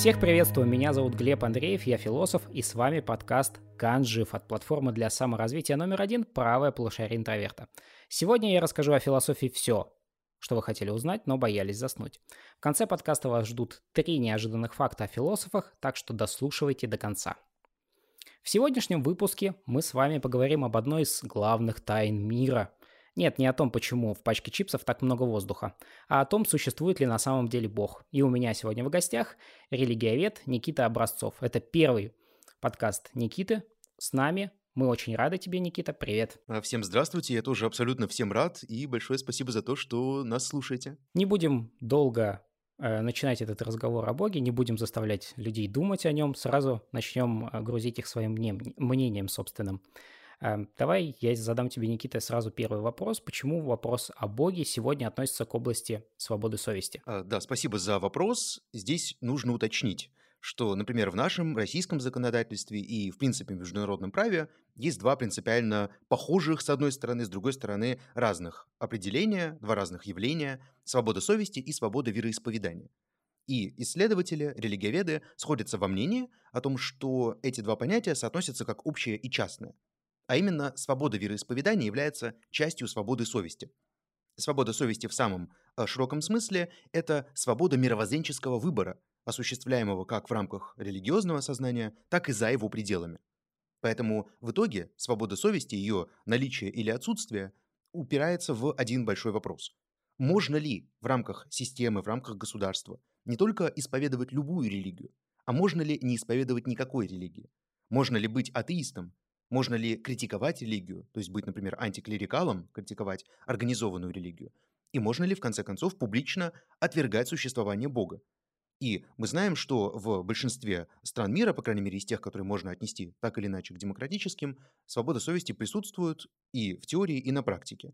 Всех приветствую, меня зовут Глеб Андреев, я философ, и с вами подкаст «Канжив» от платформы для саморазвития номер один «Правая полушарие интроверта». Сегодня я расскажу о философии все, что вы хотели узнать, но боялись заснуть. В конце подкаста вас ждут три неожиданных факта о философах, так что дослушивайте до конца. В сегодняшнем выпуске мы с вами поговорим об одной из главных тайн мира. Нет, не о том, почему в пачке чипсов так много воздуха, а о том, существует ли на самом деле Бог. И у меня сегодня в гостях религиовед Никита Образцов. Это первый подкаст Никиты. С нами мы очень рады тебе, Никита. Привет. А, всем здравствуйте, я тоже абсолютно всем рад, и большое спасибо за то, что нас слушаете. Не будем долго э, начинать этот разговор о Боге, не будем заставлять людей думать о нем, сразу начнем э, грузить их своим мнением собственным. Э, давай я задам тебе, Никита, сразу первый вопрос. Почему вопрос о Боге сегодня относится к области свободы совести? А, да, спасибо за вопрос. Здесь нужно уточнить что, например, в нашем российском законодательстве и, в принципе, в международном праве есть два принципиально похожих, с одной стороны, с другой стороны, разных определения, два разных явления – свобода совести и свобода вероисповедания. И исследователи, религиоведы сходятся во мнении о том, что эти два понятия соотносятся как общее и частное. А именно, свобода вероисповедания является частью свободы совести. Свобода совести в самом э, широком смысле – это свобода мировоззренческого выбора – осуществляемого как в рамках религиозного сознания, так и за его пределами. Поэтому в итоге свобода совести, ее наличие или отсутствие, упирается в один большой вопрос. Можно ли в рамках системы, в рамках государства не только исповедовать любую религию, а можно ли не исповедовать никакой религии? Можно ли быть атеистом? Можно ли критиковать религию, то есть быть, например, антиклерикалом, критиковать организованную религию? И можно ли, в конце концов, публично отвергать существование Бога? И мы знаем, что в большинстве стран мира, по крайней мере из тех, которые можно отнести так или иначе к демократическим, свобода совести присутствует и в теории, и на практике.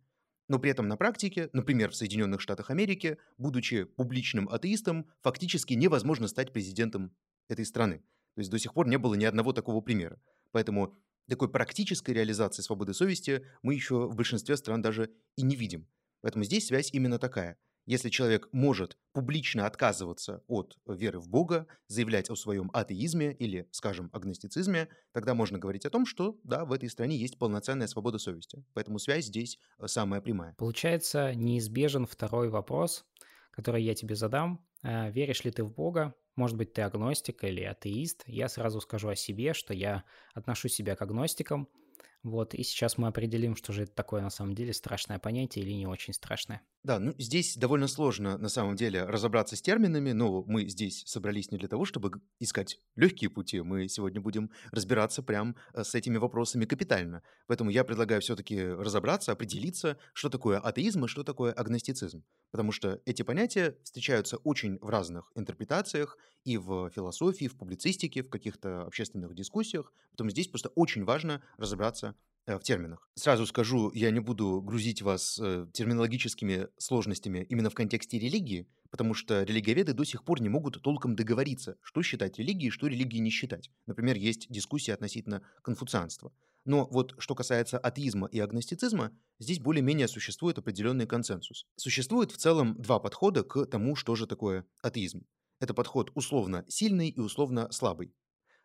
Но при этом на практике, например, в Соединенных Штатах Америки, будучи публичным атеистом, фактически невозможно стать президентом этой страны. То есть до сих пор не было ни одного такого примера. Поэтому такой практической реализации свободы совести мы еще в большинстве стран даже и не видим. Поэтому здесь связь именно такая. Если человек может публично отказываться от веры в Бога, заявлять о своем атеизме или, скажем, агностицизме, тогда можно говорить о том, что, да, в этой стране есть полноценная свобода совести. Поэтому связь здесь э, самая прямая. Получается, неизбежен второй вопрос, который я тебе задам. Э, веришь ли ты в Бога? Может быть, ты агностик или атеист? Я сразу скажу о себе, что я отношу себя к агностикам – вот, и сейчас мы определим, что же это такое на самом деле, страшное понятие или не очень страшное. Да, ну здесь довольно сложно на самом деле разобраться с терминами, но мы здесь собрались не для того, чтобы искать легкие пути, мы сегодня будем разбираться прям э, с этими вопросами капитально. Поэтому я предлагаю все-таки разобраться, определиться, что такое атеизм и что такое агностицизм. Потому что эти понятия встречаются очень в разных интерпретациях и в философии, в публицистике, в каких-то общественных дискуссиях. Поэтому здесь просто очень важно разобраться в терминах. Сразу скажу, я не буду грузить вас э, терминологическими сложностями именно в контексте религии, потому что религиоведы до сих пор не могут толком договориться, что считать религией, что религией не считать. Например, есть дискуссия относительно конфуцианства. Но вот что касается атеизма и агностицизма, здесь более-менее существует определенный консенсус. Существует в целом два подхода к тому, что же такое атеизм. Это подход условно сильный и условно слабый.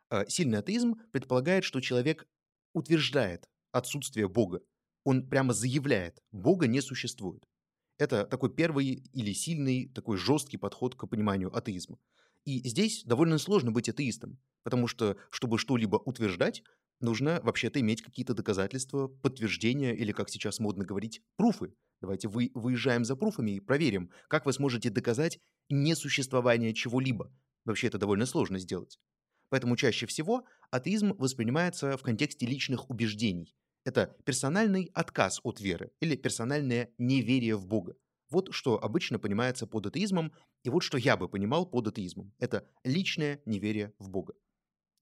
А, сильный атеизм предполагает, что человек утверждает отсутствие Бога. Он прямо заявляет, Бога не существует. Это такой первый или сильный, такой жесткий подход к пониманию атеизма. И здесь довольно сложно быть атеистом, потому что, чтобы что-либо утверждать, нужно вообще-то иметь какие-то доказательства, подтверждения или, как сейчас модно говорить, пруфы. Давайте вы, выезжаем за пруфами и проверим, как вы сможете доказать несуществование чего-либо. Вообще это довольно сложно сделать. Поэтому чаще всего атеизм воспринимается в контексте личных убеждений. Это персональный отказ от веры или персональное неверие в Бога. Вот что обычно понимается под атеизмом, и вот что я бы понимал под атеизмом. Это личное неверие в Бога.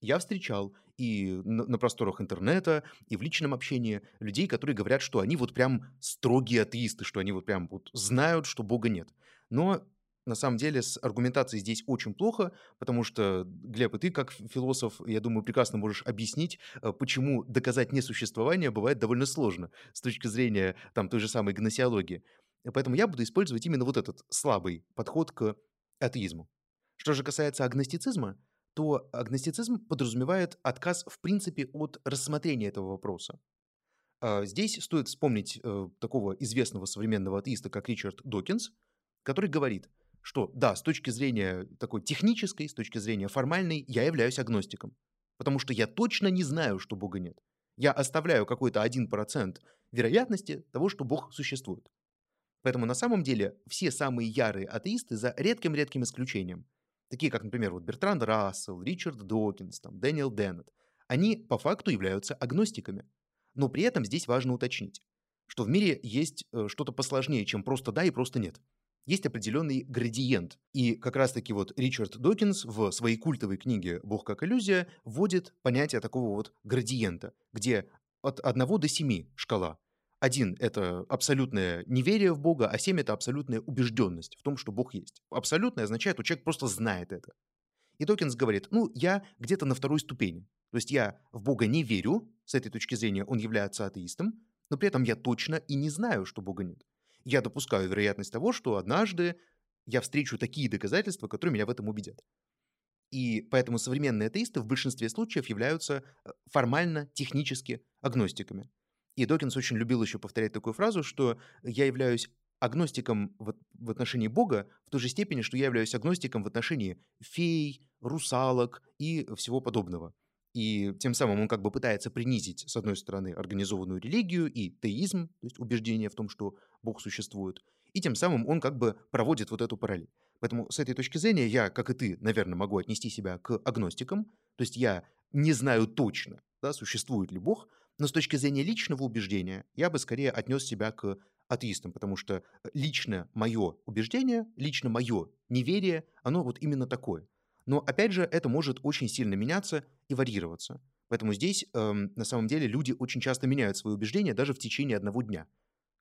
Я встречал и на, просторах интернета, и в личном общении людей, которые говорят, что они вот прям строгие атеисты, что они вот прям вот знают, что Бога нет. Но на самом деле с аргументацией здесь очень плохо, потому что, Глеб, и ты как философ, я думаю, прекрасно можешь объяснить, э, почему доказать несуществование бывает довольно сложно с точки зрения там той же самой гносеологии. Поэтому я буду использовать именно вот этот слабый подход к атеизму. Что же касается агностицизма, то агностицизм подразумевает отказ в принципе от рассмотрения этого вопроса. А, здесь стоит вспомнить э, такого известного современного атеиста, как Ричард Докинс, который говорит, что да, с точки зрения такой технической, с точки зрения формальной, я являюсь агностиком, потому что я точно не знаю, что Бога нет. Я оставляю какой-то 1% вероятности того, что Бог существует. Поэтому на самом деле все самые ярые атеисты, за редким-редким исключением, такие как, например, вот Бертранд Рассел, Ричард Докинс, там, Дэниел Деннет, они по факту являются агностиками. Но при этом здесь важно уточнить, что в мире есть э, что-то посложнее, чем просто да и просто нет. Есть определенный градиент. И как раз-таки вот Ричард Докинс в своей культовой книге «Бог как иллюзия» вводит понятие такого вот градиента, где от 1 до 7 шкала. Один — это абсолютное неверие в Бога, а семь — это абсолютная убежденность в том, что Бог есть. Абсолютное означает, что человек просто знает это. И Докинс говорит, ну, я где-то на второй ступени. То есть я в Бога не верю, с этой точки зрения он является атеистом, но при этом я точно и не знаю, что Бога нет. Я допускаю вероятность того, что однажды я встречу такие доказательства, которые меня в этом убедят. И поэтому современные атеисты в большинстве случаев являются э, формально, технически агностиками. И Докинс очень любил еще повторять такую фразу, что я являюсь агностиком в, в отношении Бога в той же степени, что я являюсь агностиком в отношении фей, русалок и всего подобного. И тем самым он как бы пытается принизить, с одной стороны, организованную религию и теизм, то есть убеждение в том, что Бог существует, и тем самым он как бы проводит вот эту параллель. Поэтому с этой точки зрения я, как и ты, наверное, могу отнести себя к агностикам, то есть я не знаю точно, да, существует ли Бог, но с точки зрения личного убеждения я бы скорее отнес себя к атеистам, потому что лично мое убеждение, лично мое неверие, оно вот именно такое – но, опять же, это может очень сильно меняться и варьироваться. Поэтому здесь, эм, на самом деле, люди очень часто меняют свои убеждения даже в течение одного дня.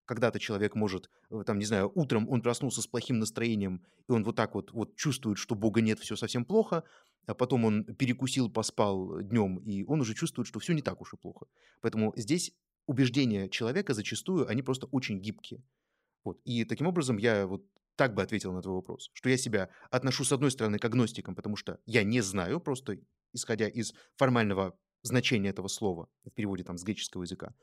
Когда-то человек может, э, там, не знаю, утром он проснулся с плохим настроением, и он вот так вот, вот чувствует, что Бога нет, все совсем плохо, а потом он перекусил, поспал днем, и он уже чувствует, что все не так уж и плохо. Поэтому здесь убеждения человека зачастую, они просто очень гибкие. Вот. И таким образом я вот так бы ответил на твой вопрос, что я себя отношу, с одной стороны, к агностикам, потому что я не знаю, просто исходя из формального значения этого слова в переводе там с греческого языка.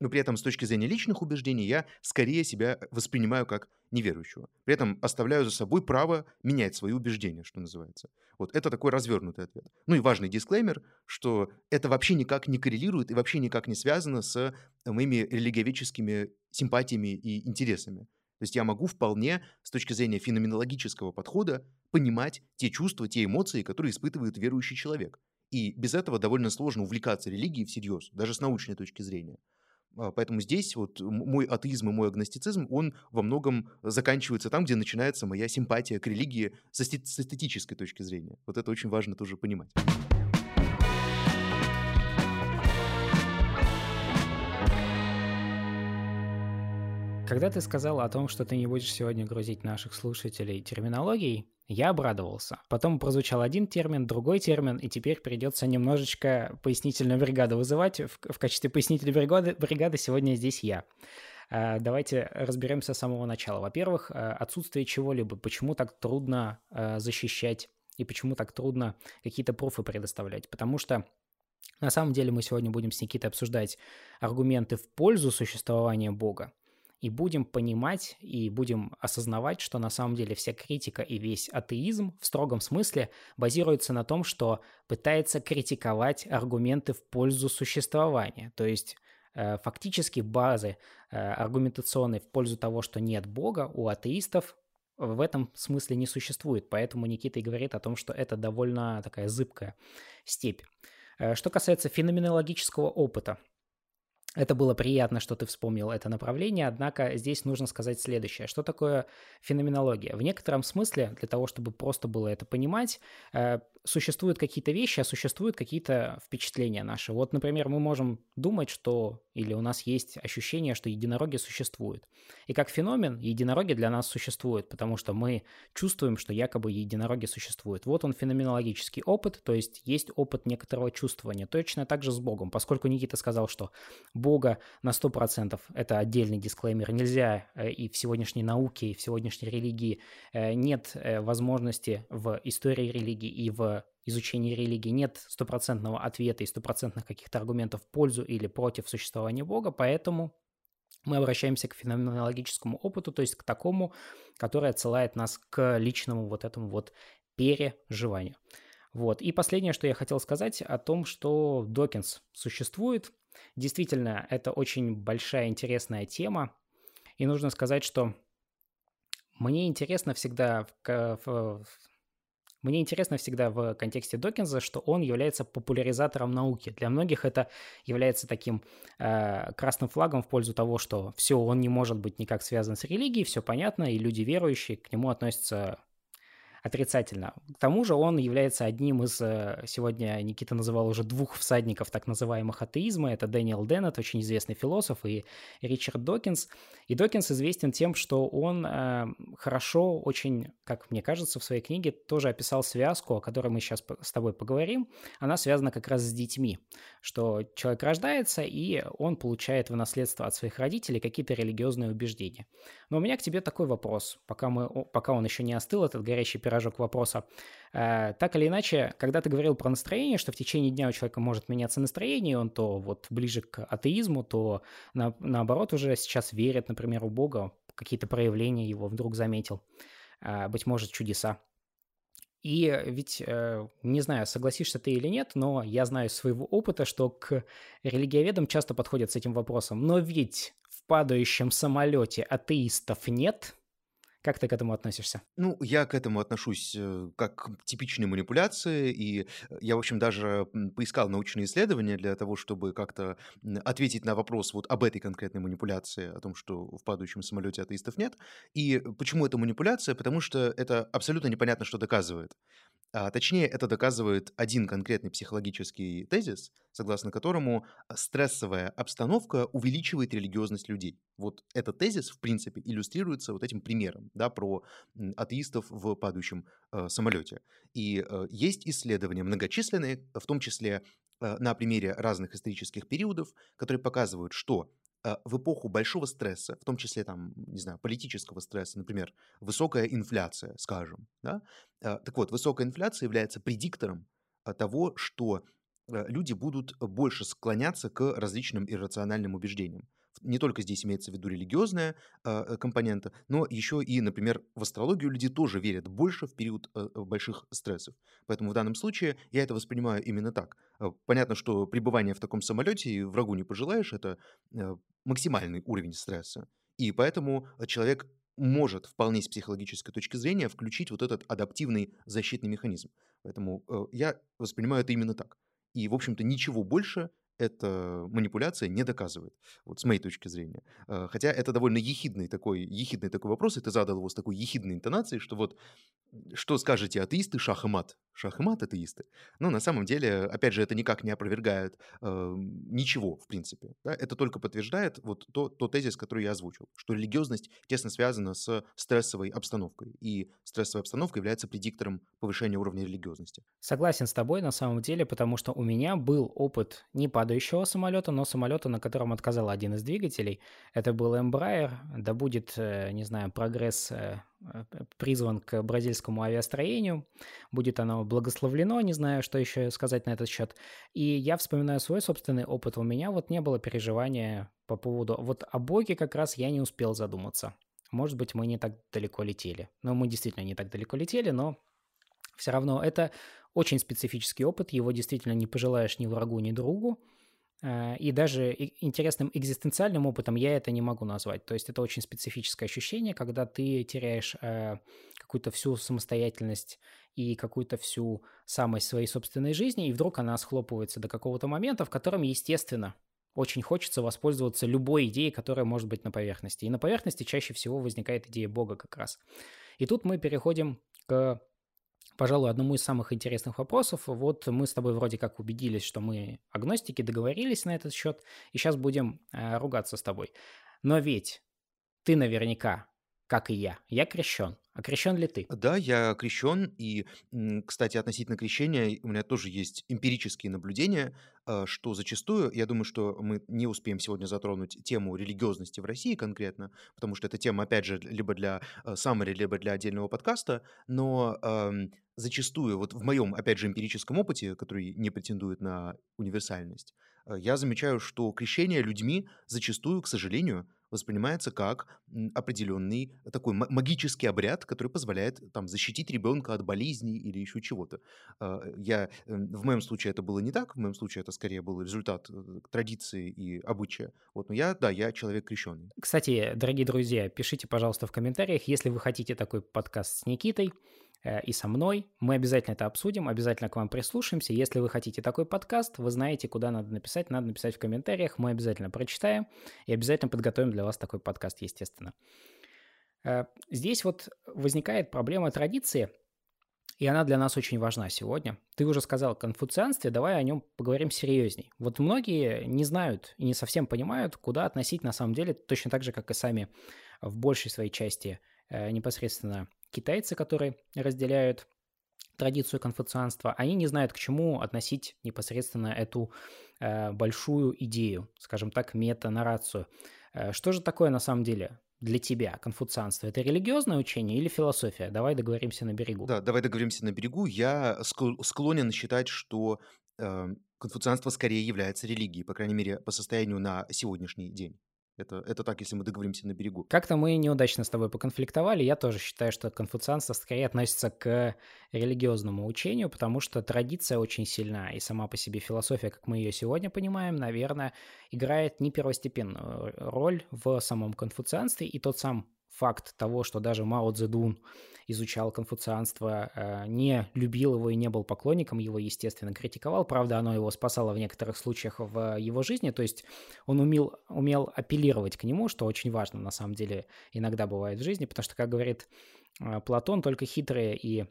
Но при этом с точки зрения личных убеждений я скорее себя воспринимаю как неверующего. При этом оставляю за собой право менять свои убеждения, что называется. Вот это такой развернутый ответ. Ну и важный дисклеймер, что это вообще никак не коррелирует и вообще никак не связано с моими религиоведческими симпатиями и интересами. То есть я могу вполне с точки зрения феноменологического подхода понимать те чувства, те эмоции, которые испытывает верующий человек. И без этого довольно сложно увлекаться религией всерьез, даже с научной точки зрения. А, поэтому здесь вот мой атеизм и мой агностицизм, он во многом заканчивается там, где начинается моя симпатия к религии с эстетической точки зрения. Вот это очень важно тоже понимать. Когда ты сказал о том, что ты не будешь сегодня грузить наших слушателей терминологией, я обрадовался. Потом прозвучал один термин, другой термин, и теперь придется немножечко пояснительную бригаду вызывать. В, в качестве пояснительной бригады, бригады сегодня здесь я. А, давайте разберемся с самого начала. Во-первых, а, отсутствие чего-либо. Почему так трудно а, защищать и почему так трудно какие-то пруфы предоставлять? Потому что на самом деле мы сегодня будем с Никитой обсуждать аргументы в пользу существования Бога и будем понимать и будем осознавать, что на самом деле вся критика и весь атеизм в строгом смысле базируется на том, что пытается критиковать аргументы в пользу существования. То есть э, фактически базы э, аргументационной в пользу того, что нет Бога, у атеистов в этом смысле не существует. Поэтому Никита и говорит о том, что это довольно такая зыбкая степь. Э, что касается феноменологического опыта, это было приятно, что ты вспомнил это направление, однако здесь нужно сказать следующее. Что такое феноменология? В некотором смысле, для того, чтобы просто было это понимать, э, существуют какие-то вещи, а существуют какие-то впечатления наши. Вот, например, мы можем думать, что или у нас есть ощущение, что единороги существуют. И как феномен единороги для нас существуют, потому что мы чувствуем, что якобы единороги существуют. Вот он феноменологический опыт, то есть есть опыт некоторого чувствования. Точно так же с Богом. Поскольку Никита сказал, что Бога на 100% это отдельный дисклеймер, нельзя э, и в сегодняшней науке, и в сегодняшней религии э, нет э, возможности в истории религии и в изучении религии нет стопроцентного ответа и стопроцентных каких-то аргументов в пользу или против существования Бога, поэтому мы обращаемся к феноменологическому опыту, то есть к такому, который отсылает нас к личному вот этому вот переживанию. Вот. И последнее, что я хотел сказать о том, что Докинс существует. Действительно, это очень большая интересная тема. И нужно сказать, что мне интересно всегда в, в, мне интересно всегда в контексте Докинза, что он является популяризатором науки. Для многих это является таким э, красным флагом в пользу того, что все, он не может быть никак связан с религией, все понятно, и люди верующие к нему относятся отрицательно. К тому же он является одним из, э, сегодня Никита называл уже двух всадников так называемых атеизма. Это Дэниел Деннет, очень известный философ, и Ричард Докинс. И Докинс известен тем, что он э, хорошо, очень, как мне кажется, в своей книге тоже описал связку, о которой мы сейчас с тобой поговорим. Она связана как раз с детьми, что человек рождается, и он получает в наследство от своих родителей какие-то религиозные убеждения. Но у меня к тебе такой вопрос, пока, мы, пока он еще не остыл, этот горящий пирог пирожок вопроса. Э, так или иначе, когда ты говорил про настроение, что в течение дня у человека может меняться настроение, он то вот ближе к атеизму, то на, наоборот уже сейчас верит, например, у Бога, какие-то проявления его вдруг заметил, э, быть может, чудеса. И ведь, э, не знаю, согласишься ты или нет, но я знаю из своего опыта, что к религиоведам часто подходят с этим вопросом. Но ведь в падающем самолете атеистов нет – как ты к этому относишься? Ну, я к этому отношусь э, как к типичной манипуляции, и э, я, в общем, даже поискал научные исследования для того, чтобы как-то ответить на вопрос вот об этой конкретной манипуляции, о том, что в падающем самолете атеистов нет. И почему это манипуляция? Потому что это абсолютно непонятно, что доказывает. А, точнее, это доказывает один конкретный психологический тезис, согласно которому а, стрессовая обстановка увеличивает религиозность людей. Вот этот тезис, в принципе, иллюстрируется вот этим примером да, про атеистов в падающем э, самолете. И э, есть исследования многочисленные, в том числе э, на примере разных исторических периодов, которые показывают, что в эпоху большого стресса, в том числе там, не знаю, политического стресса, например, высокая инфляция, скажем, да? Так вот, высокая инфляция является предиктором того, что люди будут больше склоняться к различным иррациональным убеждениям не только здесь имеется в виду религиозная э, компонента, но еще и, например, в астрологию люди тоже верят больше в период э, больших стрессов. Поэтому в данном случае я это воспринимаю именно так. Понятно, что пребывание в таком самолете врагу не пожелаешь, это э, максимальный уровень стресса. И поэтому человек может вполне с психологической точки зрения включить вот этот адаптивный защитный механизм. Поэтому э, я воспринимаю это именно так. И, в общем-то, ничего больше эта манипуляция не доказывает, вот с моей точки зрения. Э, хотя это довольно ехидный такой, ехидный такой вопрос, и ты задал его с такой ехидной интонацией, что вот что скажете атеисты, шах и мат? Шах и мат атеисты. Но на самом деле, опять же, это никак не опровергает э, ничего, в принципе. Да? Это только подтверждает вот то, тот тезис, который я озвучил, что религиозность тесно связана с стрессовой обстановкой, и стрессовая обстановка является предиктором повышения уровня религиозности. Согласен с тобой на самом деле, потому что у меня был опыт не падающего самолета, но самолета, на котором отказал один из двигателей. Это был Embraer, да будет, э, не знаю, прогресс Э, призван к бразильскому авиастроению. Будет оно благословлено, не знаю, что еще сказать на этот счет. И я вспоминаю свой собственный опыт. У меня вот не было переживания по поводу... Вот о Боге как раз я не успел задуматься. Может быть, мы не так далеко летели. Ну, мы действительно не так далеко летели, но все равно это очень специфический опыт. Его действительно не пожелаешь ни врагу, ни другу. Э, и даже интересным экзистенциальным опытом я это не могу назвать. То есть это очень специфическое ощущение, когда ты теряешь э, какую-то всю самостоятельность и какую-то всю самость своей собственной жизни, и вдруг она схлопывается до какого-то момента, в котором, естественно, очень хочется воспользоваться любой идеей, которая может быть на поверхности. И на поверхности чаще всего возникает идея Бога как раз. И тут мы переходим к пожалуй, одному из самых интересных вопросов. Вот мы с тобой вроде как убедились, что мы агностики, договорились на этот счет, и сейчас будем э, ругаться с тобой. Но ведь ты наверняка, как и я, я крещен. А крещен ли ты? Да, я крещен, и, кстати, относительно крещения у меня тоже есть эмпирические наблюдения, а, что зачастую, я думаю, что мы не успеем сегодня затронуть тему религиозности в России конкретно, потому что эта тема, опять же, либо для саммари, либо для отдельного подкаста, но зачастую, вот в моем, опять же, эмпирическом опыте, который не претендует на универсальность, а, я замечаю, что крещение людьми зачастую, к сожалению, воспринимается как определенный такой магический обряд, который позволяет там защитить ребенка от болезней или еще чего-то. А, я, эм, в моем случае это было не так, в моем случае это скорее был результат э, традиции и обычая. Вот, но я, да, я человек крещенный. Кстати, дорогие друзья, пишите, пожалуйста, в комментариях, если вы хотите такой подкаст с Никитой, Э, и со мной. Мы обязательно это обсудим, обязательно к вам прислушаемся. Если вы хотите такой подкаст, вы знаете, куда надо написать. Надо написать в комментариях, мы обязательно прочитаем и обязательно подготовим для вас такой подкаст, естественно. Э, здесь вот возникает проблема традиции, и она для нас очень важна сегодня. Ты уже сказал о конфуцианстве, давай о нем поговорим серьезней. Вот многие не знают и не совсем понимают, куда относить на самом деле, точно так же, как и сами в большей своей части э, непосредственно китайцы, которые разделяют традицию конфуцианства, они не знают, к чему относить непосредственно эту э, большую идею, скажем так, мета-нарацию. Э, что же такое на самом деле для тебя конфуцианство? Это религиозное учение или философия? Давай договоримся на берегу. Да, давай договоримся на берегу. Я склонен считать, что э, конфуцианство скорее является религией, по крайней мере, по состоянию на сегодняшний день. Это, это так, если мы договоримся на берегу. Как-то мы неудачно с тобой поконфликтовали. Я тоже считаю, что конфуцианство скорее относится к религиозному учению, потому что традиция очень сильна, и сама по себе философия, как мы ее сегодня понимаем, наверное, играет не первостепенную роль в самом конфуцианстве, и тот сам факт того, что даже Мао Цзэдун изучал конфуцианство, э, не любил его и не был поклонником его, естественно, критиковал. Правда, оно его спасало в некоторых случаях в его жизни, то есть он умел, умел апеллировать к нему, что очень важно на самом деле иногда бывает в жизни, потому что, как говорит э, Платон, только хитрые и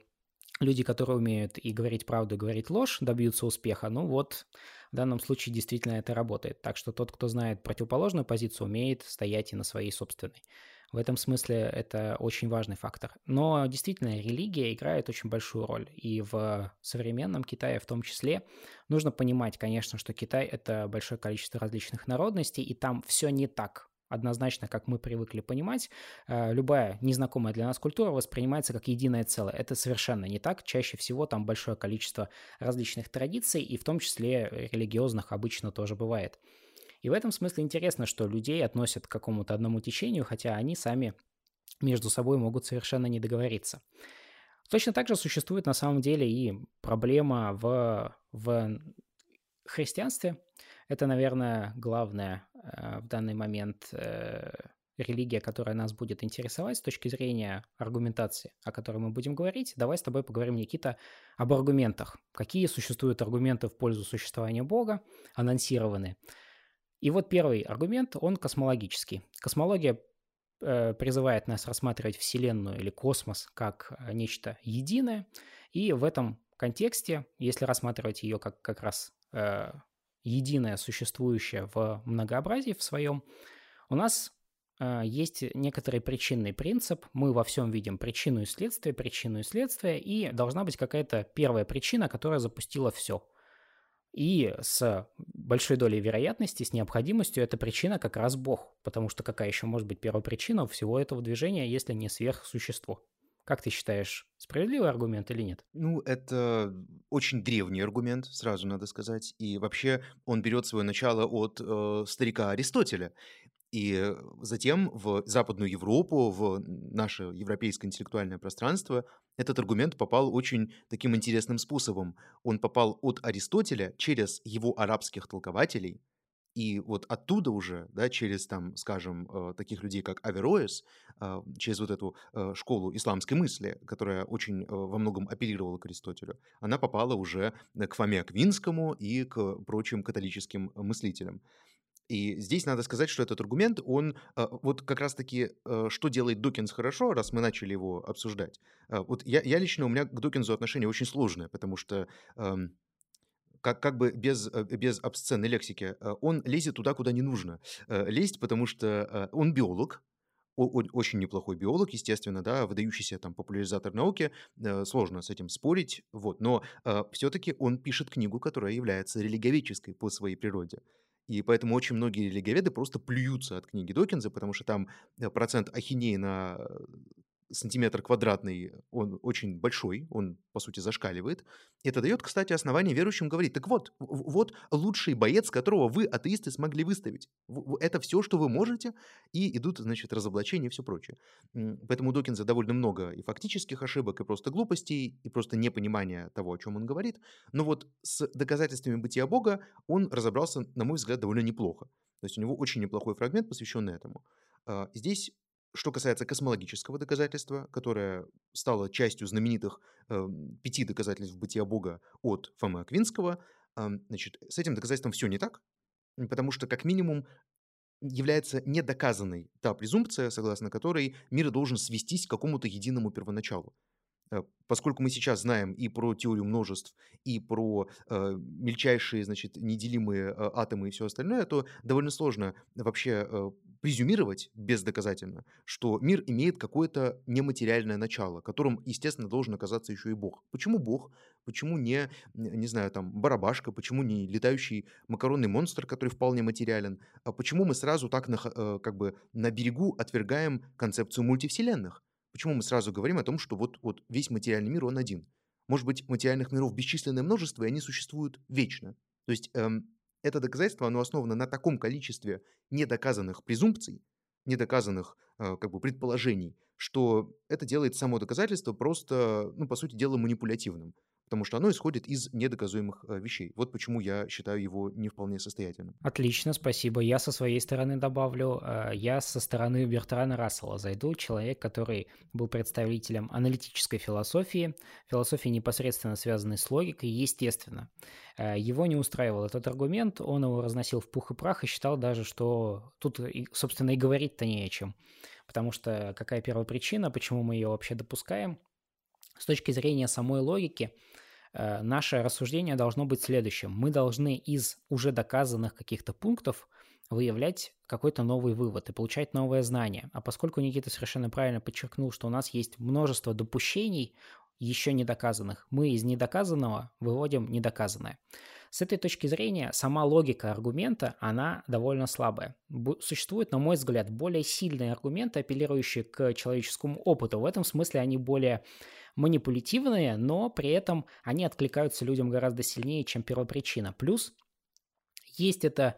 люди, которые умеют и говорить правду, и говорить ложь, добьются успеха. Ну вот, в данном случае действительно это работает. Так что тот, кто знает противоположную позицию, умеет стоять и на своей собственной. В этом смысле это очень важный фактор. Но действительно, религия играет очень большую роль. И в современном Китае в том числе нужно понимать, конечно, что Китай — это большое количество различных народностей, и там все не так однозначно, как мы привыкли понимать, э, любая незнакомая для нас культура воспринимается как единое целое. Это совершенно не так. Чаще всего там большое количество различных традиций, и в том числе религиозных обычно тоже бывает. И в этом смысле интересно, что людей относят к какому-то одному течению, хотя они сами между собой могут совершенно не договориться. Точно так же существует на самом деле и проблема в, в христианстве. Это, наверное, главная э, в данный момент э, религия, которая нас будет интересовать с точки зрения аргументации, о которой мы будем говорить. Давай с тобой поговорим, Никита, об аргументах. Какие существуют аргументы в пользу существования Бога, анонсированы и вот первый аргумент, он космологический. Космология э, призывает нас рассматривать Вселенную или космос как э, нечто единое, и в этом контексте, если рассматривать ее как как раз э, единое существующее в многообразии в своем, у нас э, есть некоторый причинный принцип. Мы во всем видим причину и следствие, причину и следствие, и должна быть какая-то первая причина, которая запустила все. И с большой долей вероятности, с необходимостью, эта причина как раз Бог. Потому что какая еще может быть первопричина всего этого движения, если не сверхсущество? Как ты считаешь, справедливый аргумент или нет? Ну, это очень древний аргумент, сразу надо сказать. И вообще он берет свое начало от э, старика Аристотеля. И затем в Западную Европу, в наше европейское интеллектуальное пространство этот аргумент попал очень таким интересным способом. Он попал от Аристотеля через его арабских толкователей, и вот оттуда уже, да, через, там, скажем, э, таких людей, как Авероэс, э, через вот эту э, школу исламской мысли, которая очень во многом апеллировала к Аристотелю, она попала уже к Фоме Аквинскому и к прочим католическим мыслителям. И здесь надо сказать, что этот аргумент, он э, вот как раз-таки, э, что делает Докинс хорошо, раз мы начали его обсуждать. Э, вот я, я лично, у меня к Докинзу отношение очень сложное, потому что эм, как, как бы без, без обсценной лексики, он лезет туда, куда не нужно лезть, потому что он биолог, очень неплохой биолог, естественно, да, выдающийся там популяризатор науки, сложно с этим спорить, вот, но все-таки он пишет книгу, которая является религоведческой по своей природе. И поэтому очень многие религоведы просто плюются от книги Докинза, потому что там э, процент ахинеи на сантиметр квадратный, он очень большой, он, по сути, зашкаливает. Это дает, кстати, основание верующим говорить, так вот, вот лучший боец, которого вы, атеисты, смогли выставить. Это все, что вы можете, и идут, значит, разоблачения и все прочее. Поэтому у Докинза довольно много и фактических ошибок, и просто глупостей, и просто непонимания того, о чем он говорит. Но вот с доказательствами бытия Бога он разобрался, на мой взгляд, довольно неплохо. То есть у него очень неплохой фрагмент, посвященный этому. А, здесь что касается космологического доказательства, которое стало частью знаменитых э, пяти доказательств бытия Бога от Фомы Аквинского, э, значит, с этим доказательством все не так, потому что, как минимум, является недоказанной та презумпция, согласно которой мир должен свестись к какому-то единому первоначалу. Э, поскольку мы сейчас знаем и про теорию множеств, и про э, мельчайшие, значит, неделимые э, атомы и все остальное, то довольно сложно вообще э, презюмировать бездоказательно, что мир имеет какое-то нематериальное начало, которым, естественно, должен оказаться еще и Бог. Почему Бог? Почему не, не знаю, там, барабашка? Почему не летающий макаронный монстр, который вполне материален? А почему мы сразу так на, как бы на берегу отвергаем концепцию мультивселенных? Почему мы сразу говорим о том, что вот, вот весь материальный мир, он один? Может быть, материальных миров бесчисленное множество, и они существуют вечно. То есть эм, это доказательство, оно основано на таком количестве недоказанных презумпций, недоказанных э, как бы предположений, что это делает само доказательство просто, ну, по сути дела, манипулятивным потому что оно исходит из недоказуемых э, вещей. Вот почему я считаю его не вполне состоятельным. Отлично, спасибо. Я со своей стороны добавлю, э, я со стороны Бертрана Рассела зайду, человек, который был представителем аналитической философии, философии непосредственно связанной с логикой, естественно. Э, его не устраивал этот аргумент, он его разносил в пух и прах и считал даже, что тут, собственно, и говорить-то не о чем. Потому что какая первая причина, почему мы ее вообще допускаем? С точки зрения самой логики, наше рассуждение должно быть следующим. Мы должны из уже доказанных каких-то пунктов выявлять какой-то новый вывод и получать новое знание. А поскольку Никита совершенно правильно подчеркнул, что у нас есть множество допущений, еще не доказанных, мы из недоказанного выводим недоказанное. С этой точки зрения сама логика аргумента, она довольно слабая. Существуют, на мой взгляд, более сильные аргументы, апеллирующие к человеческому опыту. В этом смысле они более манипулятивные, но при этом они откликаются людям гораздо сильнее, чем первопричина. Плюс есть это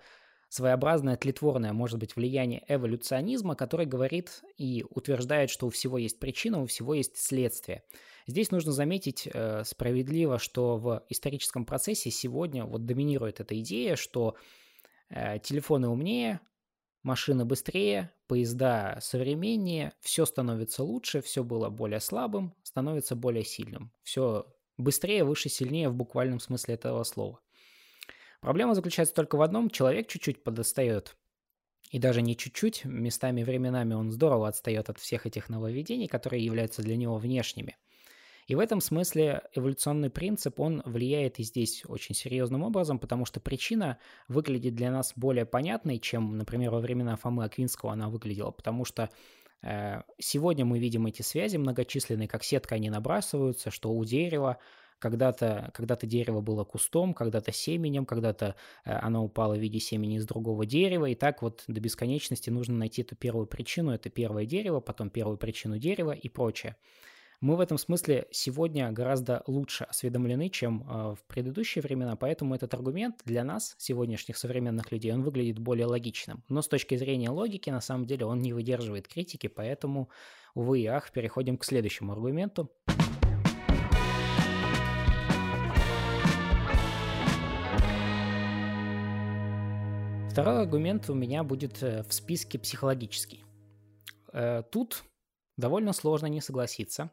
своеобразное тлетворное, может быть, влияние эволюционизма, который говорит и утверждает, что у всего есть причина, у всего есть следствие. Здесь нужно заметить э, справедливо, что в историческом процессе сегодня вот доминирует эта идея, что э, телефоны умнее, машины быстрее, поезда современнее, все становится лучше, все было более слабым, становится более сильным. Все быстрее, выше, сильнее в буквальном смысле этого слова. Проблема заключается только в одном. Человек чуть-чуть подостает. И даже не чуть-чуть, местами временами он здорово отстает от всех этих нововведений, которые являются для него внешними. И в этом смысле эволюционный принцип, он влияет и здесь очень серьезным образом, потому что причина выглядит для нас более понятной, чем, например, во времена Фомы Аквинского она выглядела, потому что э, сегодня мы видим эти связи многочисленные, как сетка они набрасываются, что у дерева когда-то когда дерево было кустом, когда-то семенем, когда-то э, оно упало в виде семени из другого дерева, и так вот до бесконечности нужно найти эту первую причину, это первое дерево, потом первую причину дерева и прочее. Мы в этом смысле сегодня гораздо лучше осведомлены, чем э, в предыдущие времена, поэтому этот аргумент для нас, сегодняшних современных людей, он выглядит более логичным. Но с точки зрения логики, на самом деле, он не выдерживает критики, поэтому, увы и ах, переходим к следующему аргументу. Второй аргумент у меня будет э, в списке психологический. Э, тут довольно сложно не согласиться,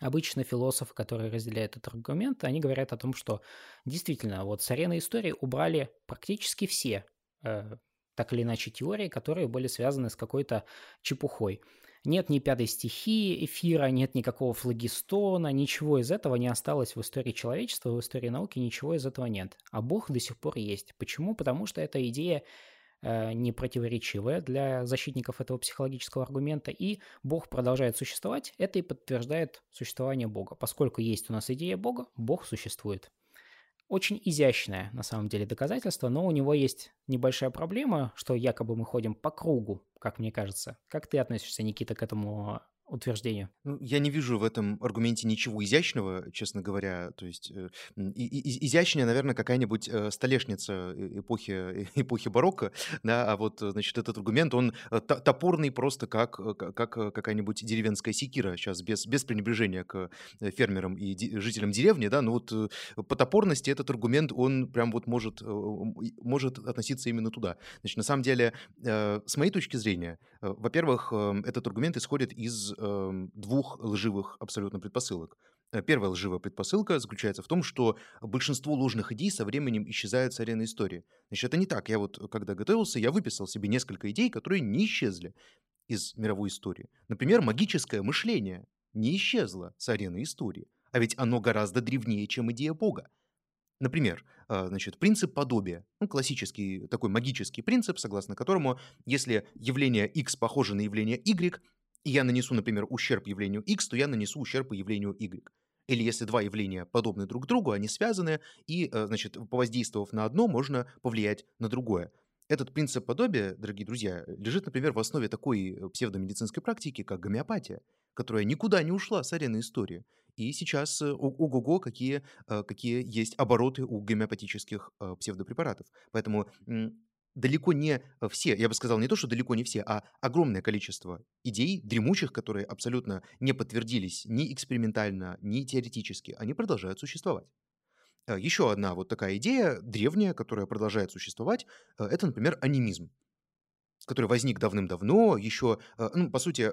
Обычно философы, которые разделяют этот аргумент, они говорят о том, что действительно вот с арены истории убрали практически все э, так или иначе теории, которые были связаны с какой-то чепухой. Нет ни пятой стихии эфира, нет никакого флагистона, ничего из этого не осталось в истории человечества, в истории науки ничего из этого нет. А Бог до сих пор есть. Почему? Потому что эта идея э, не противоречивая для защитников этого психологического аргумента, и Бог продолжает существовать, это и подтверждает существование Бога. Поскольку есть у нас идея Бога, Бог существует. Очень изящное, на самом деле, доказательство, но у него есть небольшая проблема, что якобы мы ходим по кругу, как мне кажется. Как ты относишься, Никита, к этому утверждению. Ну, я не вижу в этом аргументе ничего изящного, честно говоря. То есть э, и, и, изящнее, наверное, какая-нибудь э, столешница э, эпохи, эпохи барокко, да, а вот, значит, этот аргумент, он э, топорный просто как, как какая-нибудь деревенская секира, сейчас без, без пренебрежения к фермерам и жителям деревни, да, но вот по топорности этот аргумент, он прям вот может, может относиться именно туда. Значит, на самом деле, с моей точки зрения, во-первых, этот аргумент исходит из э, двух лживых абсолютно предпосылок. Э, первая лживая предпосылка заключается в том, что большинство ложных идей со временем исчезают с арены истории. Значит, это не так. Я вот, когда готовился, я выписал себе несколько идей, которые не исчезли из мировой истории. Например, магическое мышление не исчезло с арены истории, а ведь оно гораздо древнее, чем идея Бога. Например, э, значит, принцип подобия. Ну, классический такой магический принцип, согласно которому, если явление X похоже на явление Y, и я нанесу, например, ущерб явлению X, то я нанесу ущерб явлению Y. Или если два явления подобны друг другу, они связаны, и, э, значит, повоздействовав на одно, можно повлиять на другое. Этот принцип подобия, дорогие друзья, лежит, например, в основе такой э, псевдомедицинской практики, как гомеопатия, которая никуда не ушла с арены истории. И сейчас э, ого-го, какие, какие есть обороты у гомеопатических псевдопрепаратов. Поэтому далеко не э, все, я бы сказал, не то, что далеко не все, а огромное количество идей, дремучих, которые абсолютно не подтвердились ни экспериментально, ни теоретически, они продолжают существовать. Э, Еще одна вот такая идея, древняя, которая продолжает существовать, э, это, например, анимизм который возник давным-давно, еще, ну, по сути,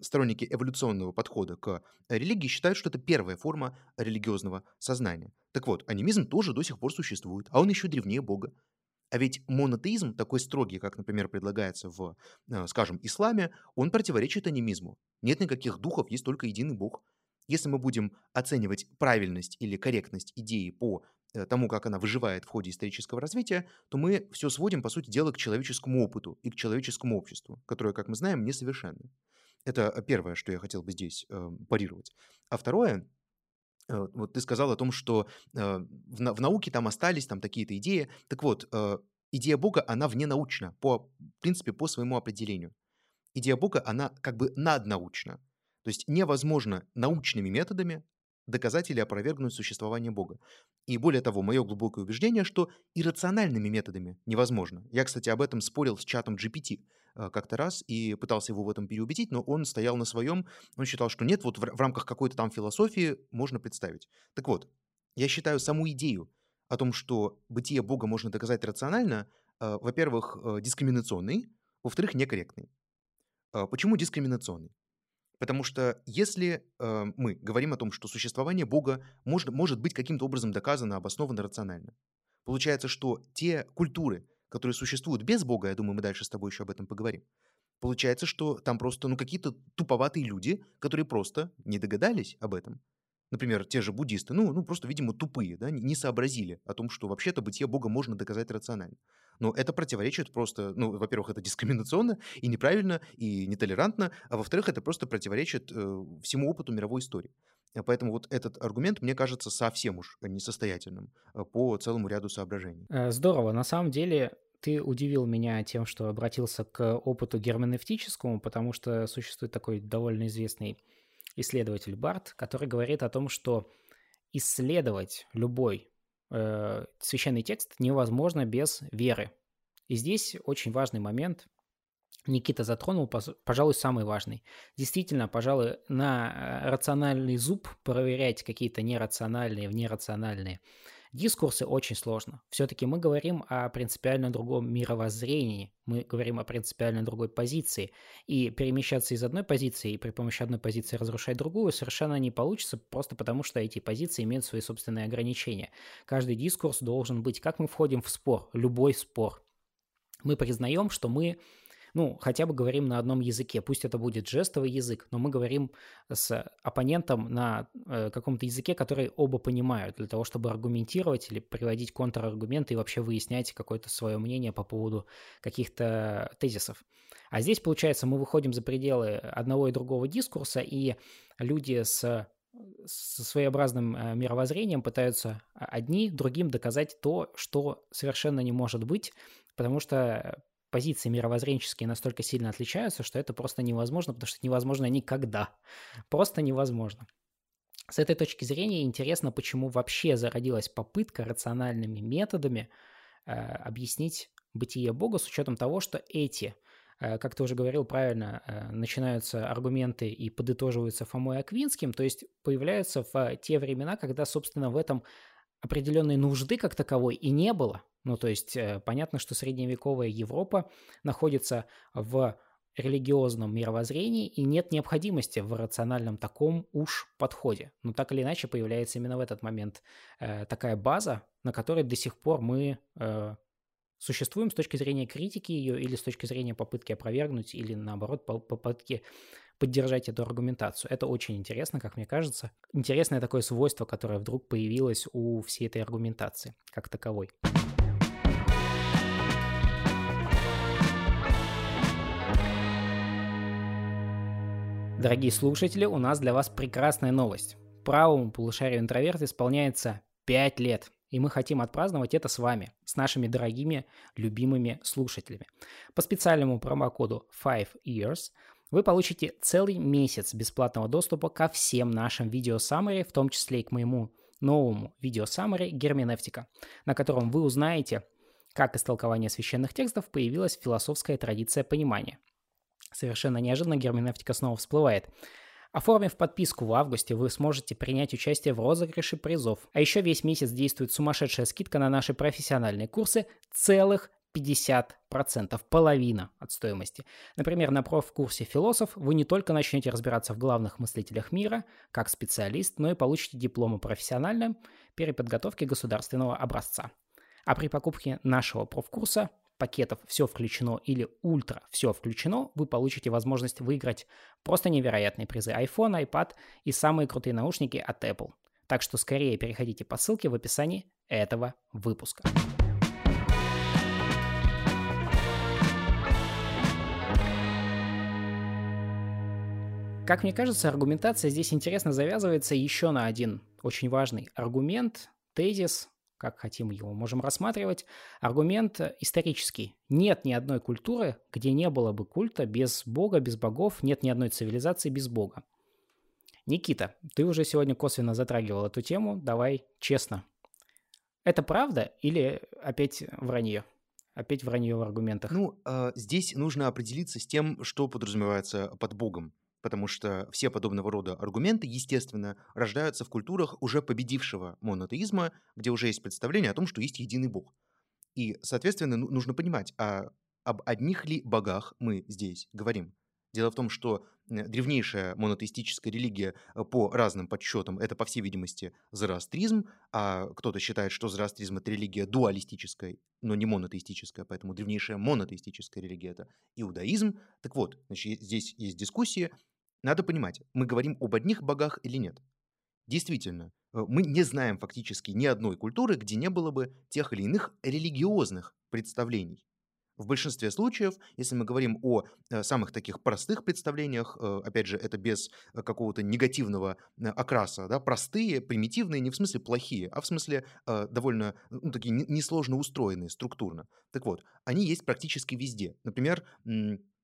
сторонники эволюционного подхода к религии считают, что это первая форма религиозного сознания. Так вот, анимизм тоже до сих пор существует, а он еще древнее Бога. А ведь монотеизм, такой строгий, как, например, предлагается в, э, скажем, исламе, он противоречит анимизму. Нет никаких духов, есть только единый бог. Если мы будем оценивать правильность или корректность идеи по э, тому, как она выживает в ходе исторического развития, то мы все сводим, по сути дела, к человеческому опыту и к человеческому обществу, которое, как мы знаем, несовершенно. Это первое, что я хотел бы здесь э, парировать. А второе, Э, вот ты сказал о том, что э, в, науке там остались там такие-то идеи. Так вот, э, идея Бога, она вненаучна, по, в принципе, по своему определению. Идея Бога, она как бы наднаучна. То есть невозможно научными методами доказать или опровергнуть существование Бога. И более того, мое глубокое убеждение, что иррациональными методами невозможно. Я, кстати, об этом спорил с чатом GPT э, как-то раз и пытался его в этом переубедить, но он стоял на своем, он считал, что нет, вот в, в рамках какой-то там философии можно представить. Так вот, я считаю саму идею о том, что бытие Бога можно доказать рационально, э, во-первых, э, дискриминационный, во-вторых, некорректный. Почему дискриминационный? Потому что если э, мы говорим о том, что существование Бога может, может быть каким-то образом доказано, обосновано рационально, получается, что те культуры, которые существуют без Бога, я думаю, мы дальше с тобой еще об этом поговорим, получается, что там просто ну, какие-то туповатые люди, которые просто не догадались об этом. Например, те же буддисты, ну, ну просто, видимо, тупые, да, не сообразили о том, что вообще-то бытие Бога можно доказать рационально. Но это противоречит просто, ну, во-первых, это дискриминационно и неправильно, и нетолерантно, а во-вторых, это просто противоречит э, всему опыту мировой истории. Поэтому вот этот аргумент, мне кажется, совсем уж несостоятельным э, по целому ряду соображений. Э, здорово. На самом деле, ты удивил меня тем, что обратился к опыту герменевтическому, потому что существует такой довольно известный исследователь Барт, который говорит о том, что исследовать любой э, священный текст невозможно без веры. И здесь очень важный момент. Никита затронул, пожалуй, самый важный. Действительно, пожалуй, на э, рациональный зуб проверять какие-то нерациональные, внерациональные Дискурсы очень сложно. Все-таки мы говорим о принципиально другом мировоззрении, мы говорим о принципиально другой позиции. И перемещаться из одной позиции и при помощи одной позиции разрушать другую совершенно не получится, просто потому что эти позиции имеют свои собственные ограничения. Каждый дискурс должен быть, как мы входим в спор, любой спор. Мы признаем, что мы ну, хотя бы говорим на одном языке, пусть это будет жестовый язык, но мы говорим с оппонентом на э, каком-то языке, который оба понимают, для того, чтобы аргументировать или приводить контраргументы и вообще выяснять какое-то свое мнение по поводу каких-то тезисов. А здесь, получается, мы выходим за пределы одного и другого дискурса, и люди с со своеобразным э, мировоззрением пытаются одни другим доказать то, что совершенно не может быть, потому что позиции мировоззренческие настолько сильно отличаются, что это просто невозможно, потому что невозможно никогда. Просто невозможно. С этой точки зрения интересно, почему вообще зародилась попытка рациональными методами э, объяснить бытие Бога с учетом того, что эти, э, как ты уже говорил правильно, э, начинаются аргументы и подытоживаются Фомой Аквинским, то есть появляются в те времена, когда, собственно, в этом определенной нужды как таковой и не было. Ну, то есть э, понятно, что средневековая Европа находится в религиозном мировоззрении и нет необходимости в рациональном таком уж подходе. Но так или иначе появляется именно в этот момент э, такая база, на которой до сих пор мы э, существуем с точки зрения критики ее или с точки зрения попытки опровергнуть или наоборот попытки поддержать эту аргументацию. Это очень интересно, как мне кажется. Интересное такое свойство, которое вдруг появилось у всей этой аргументации как таковой. Дорогие слушатели, у нас для вас прекрасная новость. Правому полушарию интроверт исполняется 5 лет, и мы хотим отпраздновать это с вами, с нашими дорогими, любимыми слушателями. По специальному промокоду 5 years вы получите целый месяц бесплатного доступа ко всем нашим видео summary, в том числе и к моему новому видео summary герменевтика, на котором вы узнаете, как из толкования священных текстов появилась философская традиция понимания. Совершенно неожиданно герменевтика снова всплывает. Оформив подписку в августе, вы сможете принять участие в розыгрыше призов. А еще весь месяц действует сумасшедшая скидка на наши профессиональные курсы целых 50%, половина от стоимости. Например, на профкурсе «Философ» вы не только начнете разбираться в главных мыслителях мира, как специалист, но и получите диплом о профессиональном переподготовке государственного образца. А при покупке нашего профкурса пакетов «Все включено» или «Ультра все включено», вы получите возможность выиграть просто невероятные призы iPhone, iPad и самые крутые наушники от Apple. Так что скорее переходите по ссылке в описании этого выпуска. Как мне кажется, аргументация здесь интересно завязывается еще на один очень важный аргумент, тезис, как хотим его можем рассматривать. Аргумент исторический. Нет ни одной культуры, где не было бы культа без бога, без богов, нет ни одной цивилизации без бога. Никита, ты уже сегодня косвенно затрагивал эту тему, давай честно. Это правда или опять вранье? Опять вранье в аргументах. Ну, э, здесь нужно определиться с тем, что подразумевается под Богом потому что все подобного рода аргументы, естественно, рождаются в культурах уже победившего монотеизма, где уже есть представление о том, что есть единый бог. И, соответственно, ну, нужно понимать, а об одних ли богах мы здесь говорим. Дело в том, что древнейшая монотеистическая религия э, по разным подсчетам это, по всей видимости, зороастризм, а кто-то считает, что зороастризм это религия дуалистическая, но не монотеистическая, поэтому древнейшая монотеистическая религия это иудаизм. Так вот, значит, здесь есть дискуссии, надо понимать, мы говорим об одних богах или нет. Действительно, э, мы не знаем фактически ни одной культуры, где не было бы тех или иных религиозных представлений. В большинстве случаев, если мы говорим о э, самых таких простых представлениях, э, опять же, это без какого-то негативного окраса, да, простые, примитивные, не в смысле плохие, а в смысле довольно ну, такие несложно устроенные структурно. Так вот, они есть практически везде. Например,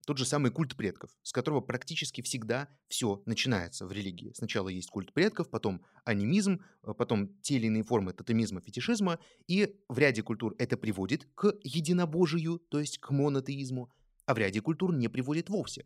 тот же самый культ предков, с которого практически всегда все начинается в религии. Сначала есть культ предков, потом анимизм, э, потом те или иные формы тотемизма, фетишизма, и в ряде культур это приводит к единобожию, то есть к монотеизму, а в ряде культур не приводит вовсе.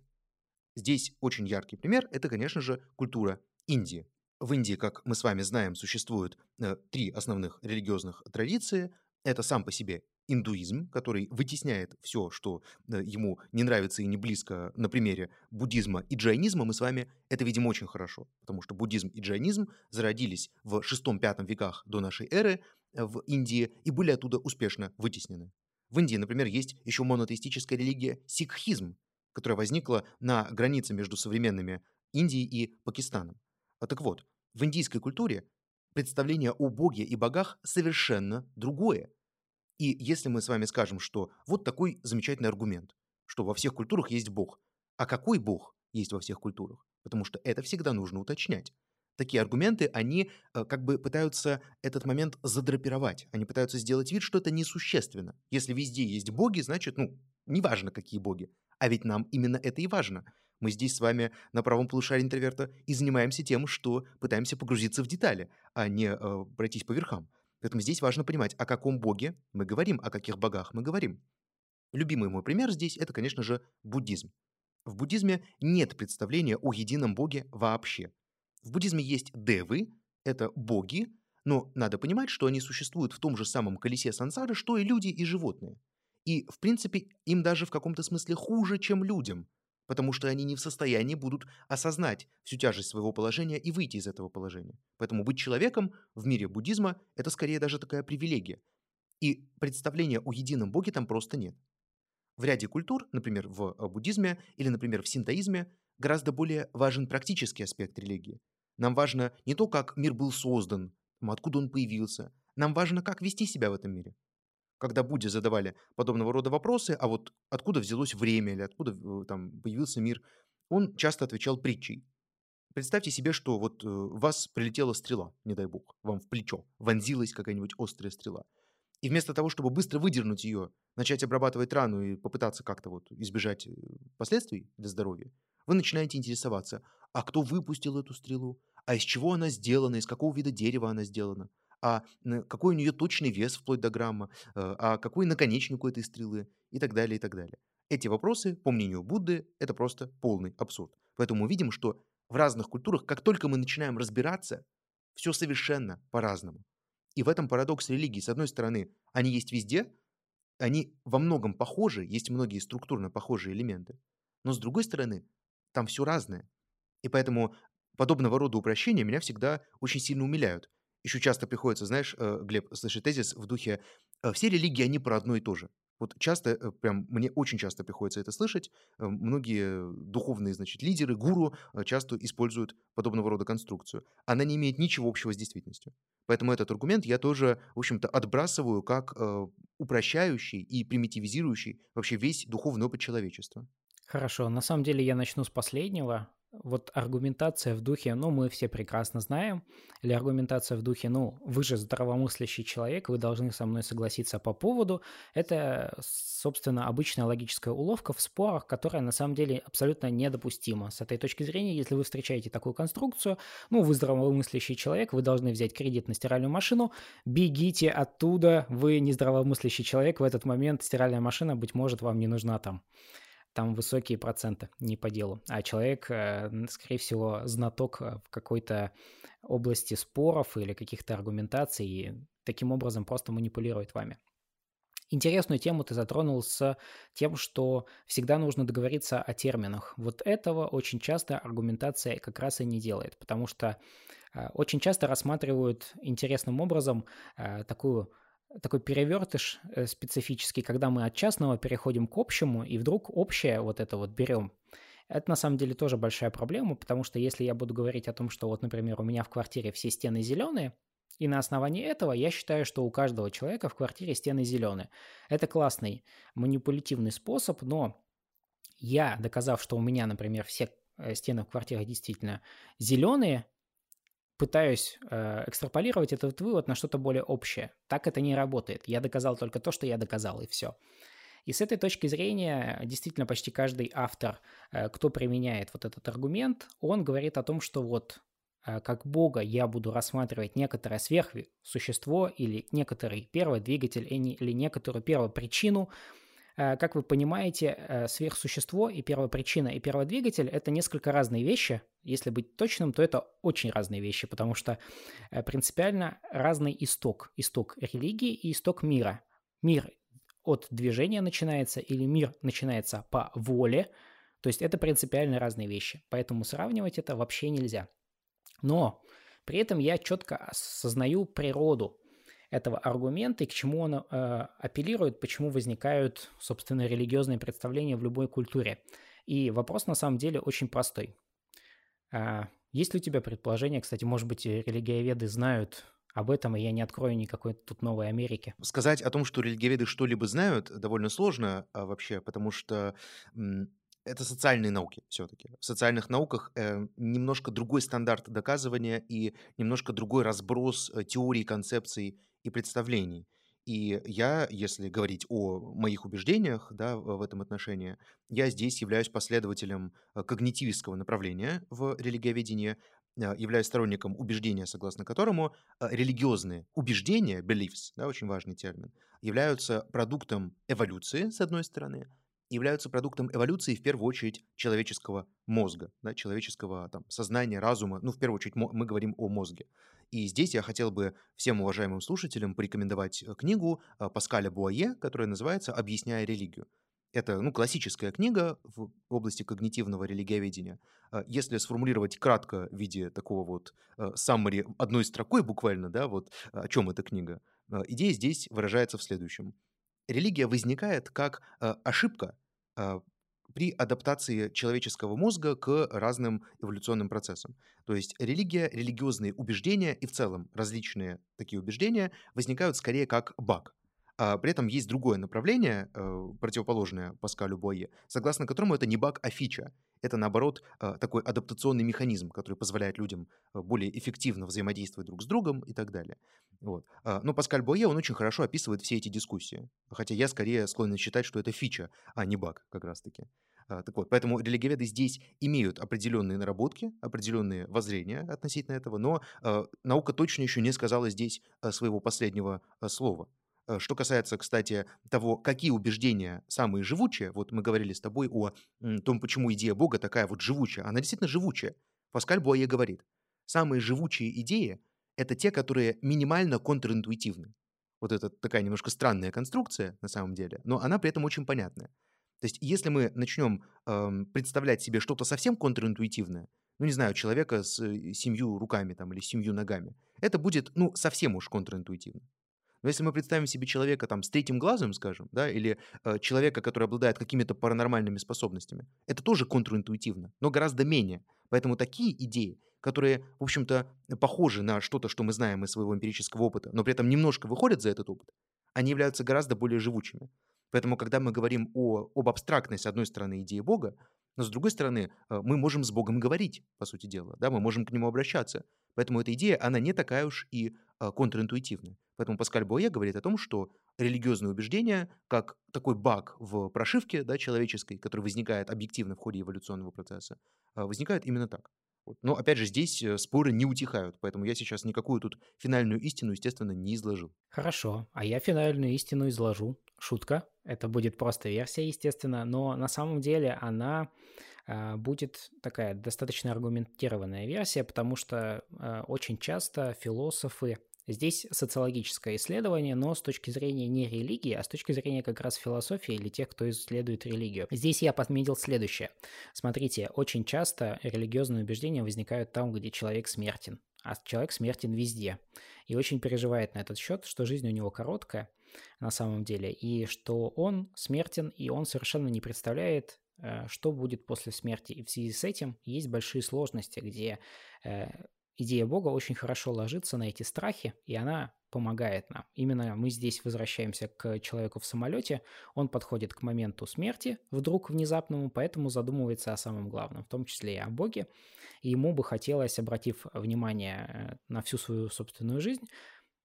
Здесь очень яркий пример – это, конечно же, культура Индии. В Индии, как мы с вами знаем, существуют э, три основных религиозных традиции. Это сам по себе индуизм, который вытесняет все, что э, ему не нравится и не близко на примере буддизма и джайнизма, мы с вами это видим очень хорошо, потому что буддизм и джайнизм зародились в 6-5 веках до нашей эры э, в Индии и были оттуда успешно вытеснены. В Индии, например, есть еще монотеистическая религия сикхизм, которая возникла на границе между современными Индией и Пакистаном. А так вот, в индийской культуре представление о Боге и богах совершенно другое. И если мы с вами скажем, что вот такой замечательный аргумент, что во всех культурах есть Бог, а какой Бог есть во всех культурах? Потому что это всегда нужно уточнять. Такие аргументы, они э, как бы пытаются этот момент задрапировать. Они пытаются сделать вид, что это несущественно. Если везде есть боги, значит, ну, неважно, какие боги. А ведь нам именно это и важно. Мы здесь с вами на правом полушарии интроверта и занимаемся тем, что пытаемся погрузиться в детали, а не э, пройтись по верхам. Поэтому здесь важно понимать, о каком боге мы говорим, о каких богах мы говорим. Любимый мой пример здесь – это, конечно же, буддизм. В буддизме нет представления о едином боге вообще. В буддизме есть девы, это боги, но надо понимать, что они существуют в том же самом колесе сансары, что и люди и животные. И, в принципе, им даже в каком-то смысле хуже, чем людям, потому что они не в состоянии будут осознать всю тяжесть своего положения и выйти из этого положения. Поэтому быть человеком в мире буддизма – это скорее даже такая привилегия. И представления о едином боге там просто нет. В ряде культур, например, в э, буддизме или, например, в синтоизме, гораздо более важен практический аспект религии. Нам важно не то, как мир был создан, откуда он появился. Нам важно, как вести себя в этом мире. Когда Будде задавали подобного рода вопросы, а вот откуда взялось время или откуда там появился мир, он часто отвечал притчей. Представьте себе, что вот э, вас прилетела стрела, не дай бог, вам в плечо, вонзилась какая-нибудь острая стрела. И вместо того, чтобы быстро выдернуть ее, начать обрабатывать рану и попытаться как-то вот избежать э, последствий для здоровья, вы начинаете интересоваться, а кто выпустил эту стрелу, а из чего она сделана, из какого вида дерева она сделана, а какой у нее точный вес вплоть до грамма, э, а какой наконечник у этой стрелы и так далее, и так далее. Эти вопросы, по мнению Будды, это просто полный абсурд. Поэтому мы видим, что в разных культурах, как только мы начинаем разбираться, все совершенно по-разному. И в этом парадокс религии. С одной стороны, они есть везде, они во многом похожи, есть многие структурно похожие элементы. Но с другой стороны, там все разное. И поэтому подобного рода упрощения меня всегда очень сильно умиляют. Еще часто приходится, знаешь, э, Глеб, слышать тезис в духе «Э, «все религии, они про одно и то же». Вот часто, э, прям мне очень часто приходится это слышать. Многие духовные, значит, лидеры, гуру часто используют подобного рода конструкцию. Она не имеет ничего общего с действительностью. Поэтому этот аргумент я тоже, в общем-то, отбрасываю как упрощающий и примитивизирующий вообще весь духовный опыт человечества. Хорошо, на самом деле я начну с последнего. Вот аргументация в духе, ну, мы все прекрасно знаем, или аргументация в духе, ну, вы же здравомыслящий человек, вы должны со мной согласиться по поводу, это, собственно, обычная логическая уловка в спорах, которая на самом деле абсолютно недопустима. С этой точки зрения, если вы встречаете такую конструкцию, ну, вы здравомыслящий человек, вы должны взять кредит на стиральную машину, бегите оттуда, вы не здравомыслящий человек, в этот момент стиральная машина, быть может, вам не нужна там там высокие проценты, не по делу. А человек, э, скорее всего, знаток э, в какой-то области споров или каких-то аргументаций и таким образом просто манипулирует вами. Интересную тему ты затронул с тем, что всегда нужно договориться о терминах. Вот этого очень часто аргументация как раз и не делает, потому что э, очень часто рассматривают интересным образом такую такой перевертыш э, специфический, когда мы от частного переходим к общему, и вдруг общее вот это вот берем. Это на самом деле тоже большая проблема, потому что если я буду говорить о том, что вот, например, у меня в квартире все стены зеленые, и на основании этого я считаю, что у каждого человека в квартире стены зеленые. Это классный манипулятивный способ, но я, доказав, что у меня, например, все э, стены в квартире действительно зеленые, пытаюсь э, экстраполировать этот вывод на что-то более общее. Так это не работает. Я доказал только то, что я доказал, и все. И с этой точки зрения, действительно, почти каждый автор, э, кто применяет вот этот аргумент, он говорит о том, что вот э, как Бога я буду рассматривать некоторое сверхсущество или некоторый первый двигатель или некоторую первую причину, Э, как вы понимаете, э, сверхсущество и первопричина и перводвигатель — это несколько разные вещи. Если быть точным, то это очень разные вещи, потому что э, принципиально разный исток. Исток религии и исток мира. Мир от движения начинается или мир начинается по воле, то есть это принципиально разные вещи. Поэтому сравнивать это вообще нельзя. Но при этом я четко осознаю природу этого аргумента и к чему он э, апеллирует, почему возникают, собственно, религиозные представления в любой культуре. И вопрос на самом деле очень простой. А, есть ли у тебя предположение, кстати, может быть, религиоведы знают об этом, и я не открою никакой тут новой Америки. Сказать о том, что религиоведы что-либо знают, довольно сложно а, вообще, потому что это социальные науки все-таки. В социальных науках э, немножко другой стандарт доказывания и немножко другой разброс э, теорий, концепций и представлений. И я, если говорить о моих убеждениях да, в этом отношении, я здесь являюсь последователем э, когнитивистского направления в религиоведении, э, являюсь сторонником убеждения, согласно которому религиозные убеждения, beliefs, да, очень важный термин, являются продуктом эволюции, с одной стороны, являются продуктом эволюции в первую очередь человеческого мозга, да, человеческого там, сознания, разума. Ну, в первую очередь мы говорим о мозге. И здесь я хотел бы всем уважаемым слушателям порекомендовать э, книгу э, Паскаля Буае, которая называется «Объясняя религию». Это ну, классическая книга в области когнитивного религиоведения. Э, если сформулировать кратко в виде такого вот summary одной строкой буквально, да, вот о чем эта книга, идея здесь выражается в следующем. Религия возникает как ошибка при адаптации человеческого мозга к разным эволюционным процессам. То есть религия, религиозные убеждения и в целом различные такие убеждения возникают скорее как баг. А при этом есть другое направление, э, противоположное Паскалю Бойе, согласно которому это не баг, а фича. Это, наоборот, э, такой адаптационный механизм, который позволяет людям э, более эффективно взаимодействовать друг с другом и так далее. Вот. А, но Паскаль Бойе, он очень хорошо описывает все эти дискуссии. Хотя я скорее склонен считать, что это фича, а не баг как раз-таки. А, так вот, поэтому религиоведы здесь имеют определенные наработки, определенные воззрения относительно этого, но наука точно еще не сказала здесь своего последнего слова. Э, что касается, кстати, того, какие убеждения самые живучие, вот мы говорили с тобой о том, почему идея Бога такая вот живучая. Она действительно живучая. Паскаль Буае говорит, самые живучие идеи – это те, которые минимально контринтуитивны. Вот это такая немножко странная конструкция на самом деле, но она при этом очень понятная. То есть если мы начнем эм, представлять себе что-то совсем контринтуитивное, ну, не знаю, человека с э, семью руками там или семью ногами, это будет, ну, совсем уж контринтуитивно. Но если мы представим себе человека там с третьим глазом, скажем, да, или э, человека, который обладает какими-то паранормальными способностями, это тоже контринтуитивно, но гораздо менее. Поэтому такие идеи, которые, в общем-то, похожи на что-то, что мы знаем из своего эмпирического опыта, но при этом немножко выходят за этот опыт, они являются гораздо более живучими. Поэтому, когда мы говорим о, об абстрактной, с одной стороны, идеи Бога, но с другой стороны, э, мы можем с Богом говорить, по сути дела, да, мы можем к Нему обращаться. Поэтому эта идея, она не такая уж и а, контринтуитивная. Поэтому Паскаль Боя говорит о том, что религиозные убеждения, как такой баг в прошивке да, человеческой, который возникает объективно в ходе эволюционного процесса, а, возникают именно так. Но опять же, здесь э, споры не утихают, поэтому я сейчас никакую тут финальную истину, естественно, не изложил. Хорошо, а я финальную истину изложу. Шутка, это будет просто версия, естественно, но на самом деле она э, будет такая достаточно аргументированная версия, потому что э, очень часто философы Здесь социологическое исследование, но с точки зрения не религии, а с точки зрения как раз философии или тех, кто исследует религию. Здесь я подметил следующее. Смотрите, очень часто религиозные убеждения возникают там, где человек смертен, а человек смертен везде. И очень переживает на этот счет, что жизнь у него короткая на самом деле, и что он смертен, и он совершенно не представляет, э, что будет после смерти. И в связи с этим есть большие сложности, где э, идея Бога очень хорошо ложится на эти страхи, и она помогает нам. Именно мы здесь возвращаемся к человеку в самолете, он подходит к моменту смерти, вдруг внезапному, поэтому задумывается о самом главном, в том числе и о Боге, и ему бы хотелось, обратив внимание э, на всю свою собственную жизнь,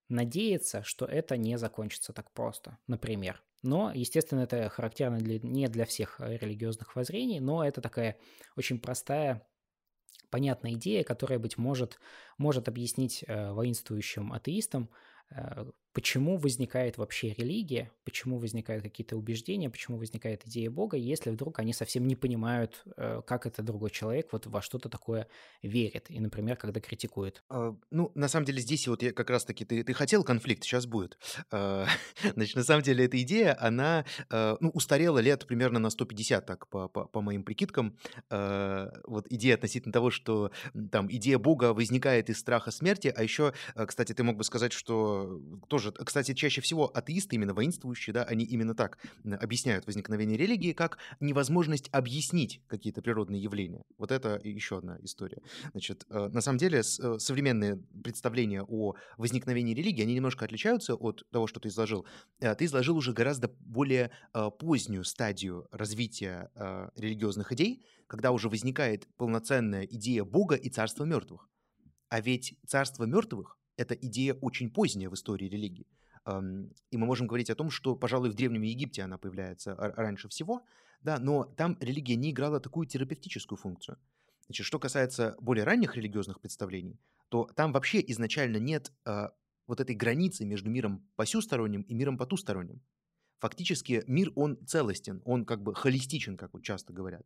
надеяться, что это не закончится так просто, например. Но, естественно, это характерно для, не для всех религиозных воззрений, но это такая очень простая понятная идея, которая, быть может, может объяснить э, воинствующим атеистам, э, почему возникает вообще религия, почему возникают какие-то убеждения, почему возникает идея Бога, если вдруг они совсем не понимают, э, как это другой человек вот во что-то такое верит, и, например, когда критикует. А, ну, на самом деле здесь вот я как раз-таки, ты, ты хотел конфликт, сейчас будет. А, значит, на самом деле эта идея, она а, ну, устарела лет примерно на 150, так, по, по, по моим прикидкам. А, вот идея относительно того, что там идея Бога возникает из страха смерти, а еще, кстати, ты мог бы сказать, что тоже может... Кстати, чаще всего атеисты, именно воинствующие, да, они именно так объясняют возникновение религии, как невозможность объяснить какие-то природные явления. Вот это еще одна история. Значит, э, на самом деле э, современные представления о возникновении религии, они немножко отличаются от того, что ты изложил. Э, ты изложил уже гораздо более позднюю стадию развития религиозных идей, когда уже возникает полноценная идея Бога и царства мертвых. А ведь царство мертвых — это идея очень поздняя в истории религии. И мы можем говорить о том, что, пожалуй, в Древнем Египте она появляется раньше всего, да, но там религия не играла такую терапевтическую функцию. Значит, что касается более ранних религиозных представлений, то там вообще изначально нет э, вот этой границы между миром посюсторонним и миром потусторонним. Фактически мир, он целостен, он как бы холистичен, как вот часто говорят.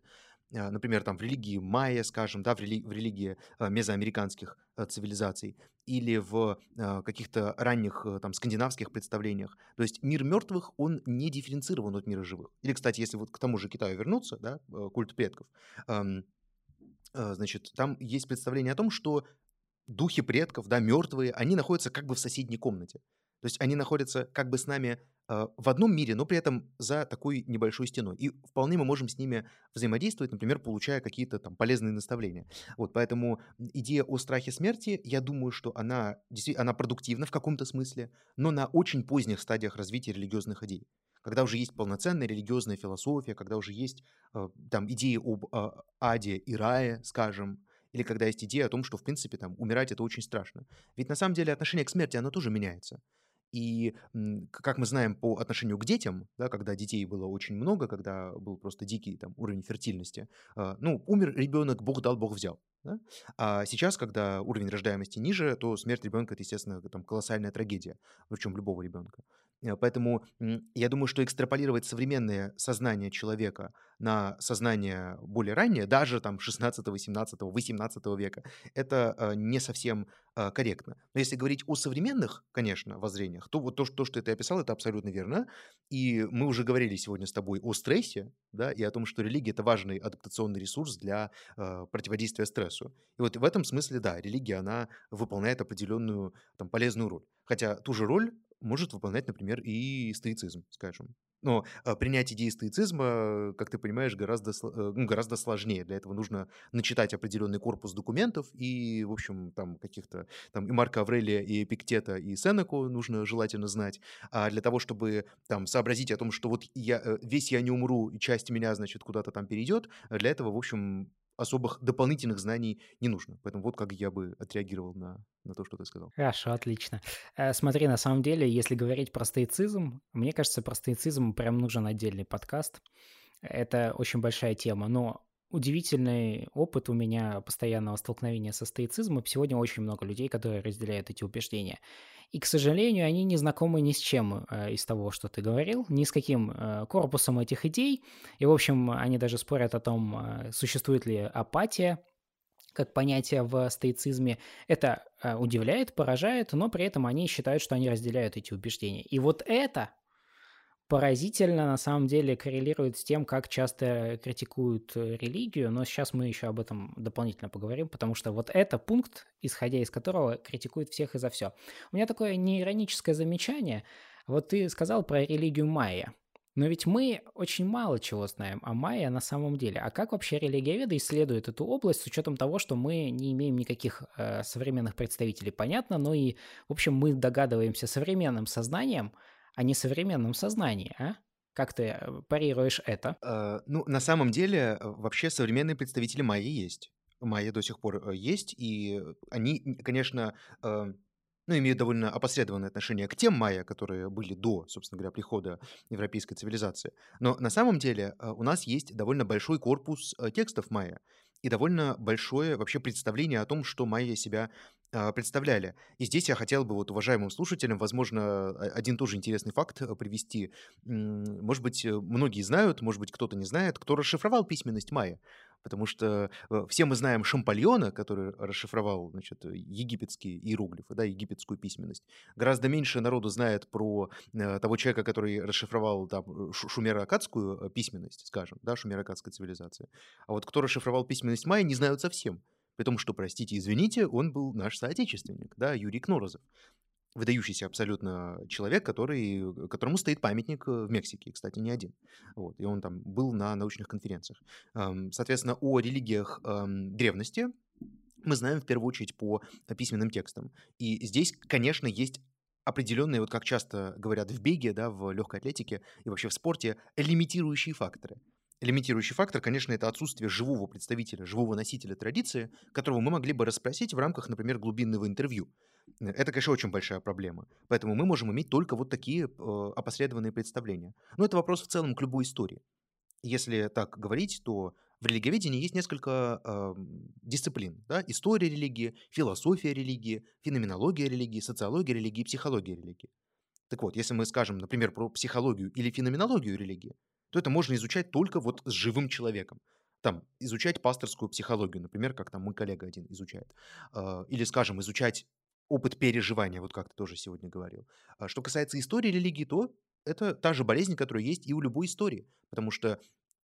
А, например, там в религии майя, скажем, да, в, рели- в религии а, мезоамериканских а, цивилизаций или в каких-то ранних там скандинавских представлениях. То есть мир мертвых, он не дифференцирован от мира живых. Или, кстати, если вот к тому же Китаю вернуться, да, культ предков, значит, там есть представление о том, что духи предков, да, мертвые, они находятся как бы в соседней комнате. То есть они находятся как бы с нами в одном мире, но при этом за такой небольшой стеной. И вполне мы можем с ними взаимодействовать, например, получая какие-то там полезные наставления. Вот, поэтому идея о страхе смерти, я думаю, что она, она продуктивна в каком-то смысле, но на очень поздних стадиях развития религиозных идей когда уже есть полноценная религиозная философия, когда уже есть э, там идеи об э, аде и рае, скажем, или когда есть идея о том, что, в принципе, там, умирать это очень страшно. Ведь на самом деле отношение к смерти, оно тоже меняется. И, как мы знаем по отношению к детям, да, когда детей было очень много, когда был просто дикий там, уровень фертильности, а, ну, умер ребенок, Бог дал, Бог взял. Да? А сейчас, когда уровень рождаемости ниже, то смерть ребенка это, естественно, там, колоссальная трагедия, причем любого ребенка. Э, поэтому я думаю, что экстраполировать современное сознание человека на сознание более раннее, даже там 16, 17, 18 века, это э, не совсем э, корректно. Но если говорить о современных, конечно, воззрениях, то вот то, то, что ты описал, это абсолютно верно. И мы уже говорили сегодня с тобой о стрессе, да, и о том, что религия – это важный адаптационный ресурс для противодействия стрессу. И вот в этом смысле, да, религия, она выполняет определенную там, полезную роль. Хотя ту же роль может выполнять, например, и стоицизм, скажем. Но э, принять идеи стоицизма, как ты понимаешь, гораздо, э, ну, гораздо сложнее. Для этого нужно начитать определенный корпус документов и, в общем, там каких-то, там и Марка Аврелия, и Эпиктета, и Сенеку нужно желательно знать. А для того, чтобы там сообразить о том, что вот я, э, весь я не умру, и часть меня, значит, куда-то там перейдет, для этого, в общем, особых дополнительных знаний не нужно. Поэтому вот как я бы отреагировал на, на то, что ты сказал. Хорошо, отлично. Э, смотри, на самом деле, если говорить про стоицизм, мне кажется, про стоицизм прям нужен отдельный подкаст. Это очень большая тема, но удивительный опыт у меня постоянного столкновения со стоицизмом. Сегодня очень много людей, которые разделяют эти убеждения. И, к сожалению, они не знакомы ни с чем э, из того, что ты говорил, ни с каким э, корпусом этих идей. И, в общем, они даже спорят о том, э, существует ли апатия как понятие в стоицизме. Это удивляет, поражает, но при этом они считают, что они разделяют эти убеждения. И вот это поразительно на самом деле коррелирует с тем, как часто критикуют э, религию, но сейчас мы еще об этом дополнительно поговорим, потому что вот это пункт, исходя из которого критикуют всех и за все. У меня такое неироническое замечание. Вот ты сказал про религию майя. Но ведь мы очень мало чего знаем о майя на самом деле. А как вообще религиоведы исследуют эту область с учетом того, что мы не имеем никаких э, современных представителей, понятно, но и, в общем, мы догадываемся современным сознанием, а не современном сознании, а? Как ты э, парируешь это? Э, ну, на самом деле, э, вообще современные представители майя есть. Майя до сих пор э, есть, и они, конечно, э, ну, имеют довольно опосредованное отношение к тем майя, которые были до, собственно говоря, прихода европейской цивилизации. Но на самом деле у нас есть довольно большой корпус текстов майя и довольно большое вообще представление о том, что майя себя а, представляли. И здесь я хотел бы вот уважаемым слушателям, возможно, один тоже интересный факт э, привести. Может быть, э, многие знают, может быть, кто-то не знает, кто расшифровал письменность майя. Потому что э, все мы знаем Шампальона, который расшифровал значит, египетские иероглифы, да, египетскую письменность. Гораздо меньше народу знает про того человека, который расшифровал там, шумеро-акадскую письменность, скажем, да, шумеро-акадской цивилизации. А вот кто расшифровал письменность майя, не знают совсем. При том, что, простите, извините, он был наш соотечественник, да, Юрий Кнорозов. выдающийся абсолютно человек, который, которому стоит памятник в Мексике, кстати, не один. Вот, и он там был на научных конференциях. Соответственно, о религиях древности мы знаем в первую очередь по письменным текстам. И здесь, конечно, есть определенные, вот как часто говорят в беге, да, в легкой атлетике и вообще в спорте, лимитирующие факторы. Лимитирующий фактор, конечно, это отсутствие живого представителя, живого носителя традиции, которого мы могли бы расспросить в рамках, например, глубинного интервью. Это, конечно, очень большая проблема. Поэтому мы можем иметь только вот такие э, опосредованные представления. Но это вопрос в целом к любой истории. Если так говорить, то в религиоведении есть несколько э, дисциплин. Да? История религии, философия религии, феноменология религии, социология религии, психология религии. Так вот, если мы скажем, например, про психологию или феноменологию религии, то это можно изучать только вот с живым человеком. Там, изучать пасторскую психологию, например, как там мой коллега один изучает. Э, или, скажем, изучать опыт переживания, вот как ты тоже сегодня говорил. А что касается истории религии, то это та же болезнь, которая есть и у любой истории. Потому что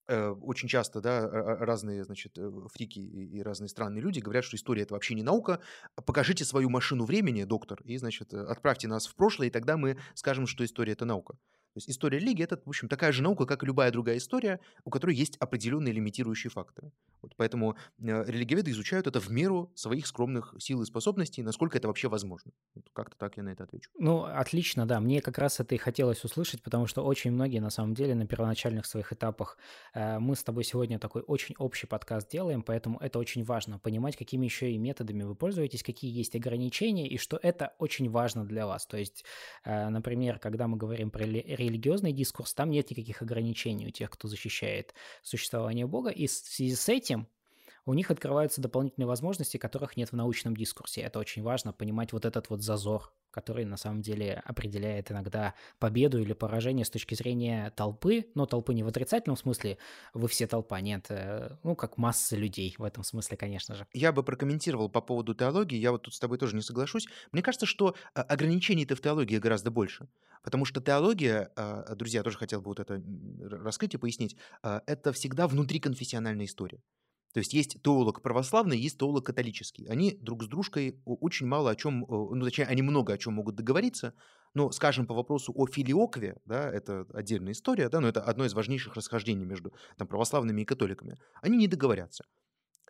Э, очень часто, да, разные, значит, э, фрики и разные странные люди говорят, что история это вообще не наука. Покажите свою машину времени, доктор, и, значит, э, отправьте нас в прошлое, и тогда мы скажем, что история это наука. То есть история религии это, в общем, такая же наука, как и любая другая история, у которой есть определенные лимитирующие факторы. Вот поэтому э, религиоведы изучают это в меру своих скромных сил и способностей, насколько это вообще возможно. Вот как-то так я на это отвечу. Ну, отлично, да. Мне как раз это и хотелось услышать, потому что очень многие, на самом деле, на первоначальных своих этапах э, мы с тобой сегодня такой очень общий подкаст делаем, поэтому это очень важно, понимать, какими еще и методами вы пользуетесь, какие есть ограничения, и что это очень важно для вас. То есть, э, например, когда мы говорим про религиозный дискурс, там нет никаких ограничений у тех, кто защищает существование Бога, и в связи с этим у них открываются дополнительные возможности, которых нет в научном дискурсе. Это очень важно, понимать вот этот вот зазор, который на самом деле определяет иногда победу или поражение с точки зрения толпы, но толпы не в отрицательном смысле, вы все толпа, нет, э, ну, как масса людей в этом смысле, конечно же. Я бы прокомментировал по поводу теологии, я вот тут с тобой тоже не соглашусь. Мне кажется, что а, ограничений-то в теологии гораздо больше. Потому что теология, а, друзья, тоже хотел бы вот это раскрыть и пояснить, это всегда внутриконфессиональная история. То есть есть теолог православный, есть теолог католический. Они друг с дружкой очень мало о чем, ну, точнее, они много о чем могут договориться, но, скажем, по вопросу о филиокве, да, это отдельная история, да, но это одно из важнейших расхождений между там, православными и католиками, они не договорятся.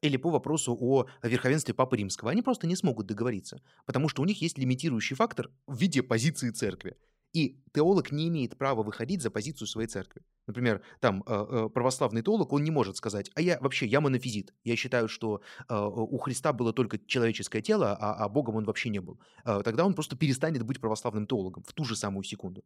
Или по вопросу о верховенстве Папы Римского. Они просто не смогут договориться, потому что у них есть лимитирующий фактор в виде позиции церкви. И теолог не имеет права выходить за позицию своей церкви. Например, там э, э, православный теолог, он не может сказать, а я вообще, я монофизит. Я считаю, что э, у Христа было только человеческое тело, а, а Богом он вообще не был. Тогда он просто перестанет быть православным теологом в ту же самую секунду.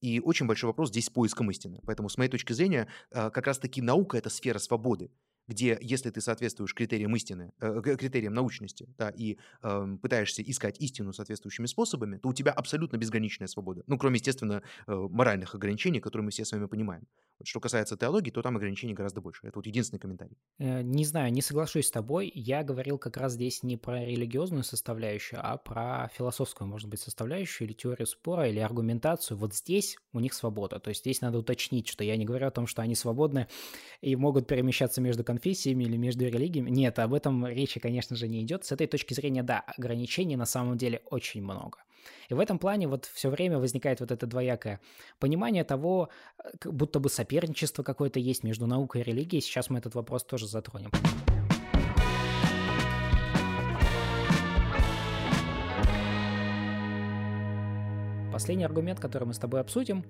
И очень большой вопрос здесь с поиском истины. Поэтому, с моей точки зрения, как раз-таки наука – это сфера свободы где если ты соответствуешь критериям истины, э, критериям научности, да, и э, пытаешься искать истину соответствующими способами, то у тебя абсолютно безграничная свобода. Ну, кроме, естественно, э, моральных ограничений, которые мы все с вами понимаем. Вот что касается теологии, то там ограничений гораздо больше. Это вот единственный комментарий. Э, не знаю, не соглашусь с тобой. Я говорил как раз здесь не про религиозную составляющую, а про философскую, может быть, составляющую, или теорию спора, или аргументацию. Вот здесь у них свобода. То есть здесь надо уточнить, что я не говорю о том, что они свободны и могут перемещаться между конфессиями или между религиями. Нет, об этом речи, конечно же, не идет. С этой точки зрения, да, ограничений на самом деле очень много. И в этом плане вот все время возникает вот это двоякое понимание того, э, будто бы соперничество какое-то есть между наукой и религией. Сейчас мы этот вопрос тоже затронем. Последний аргумент, который мы с тобой обсудим,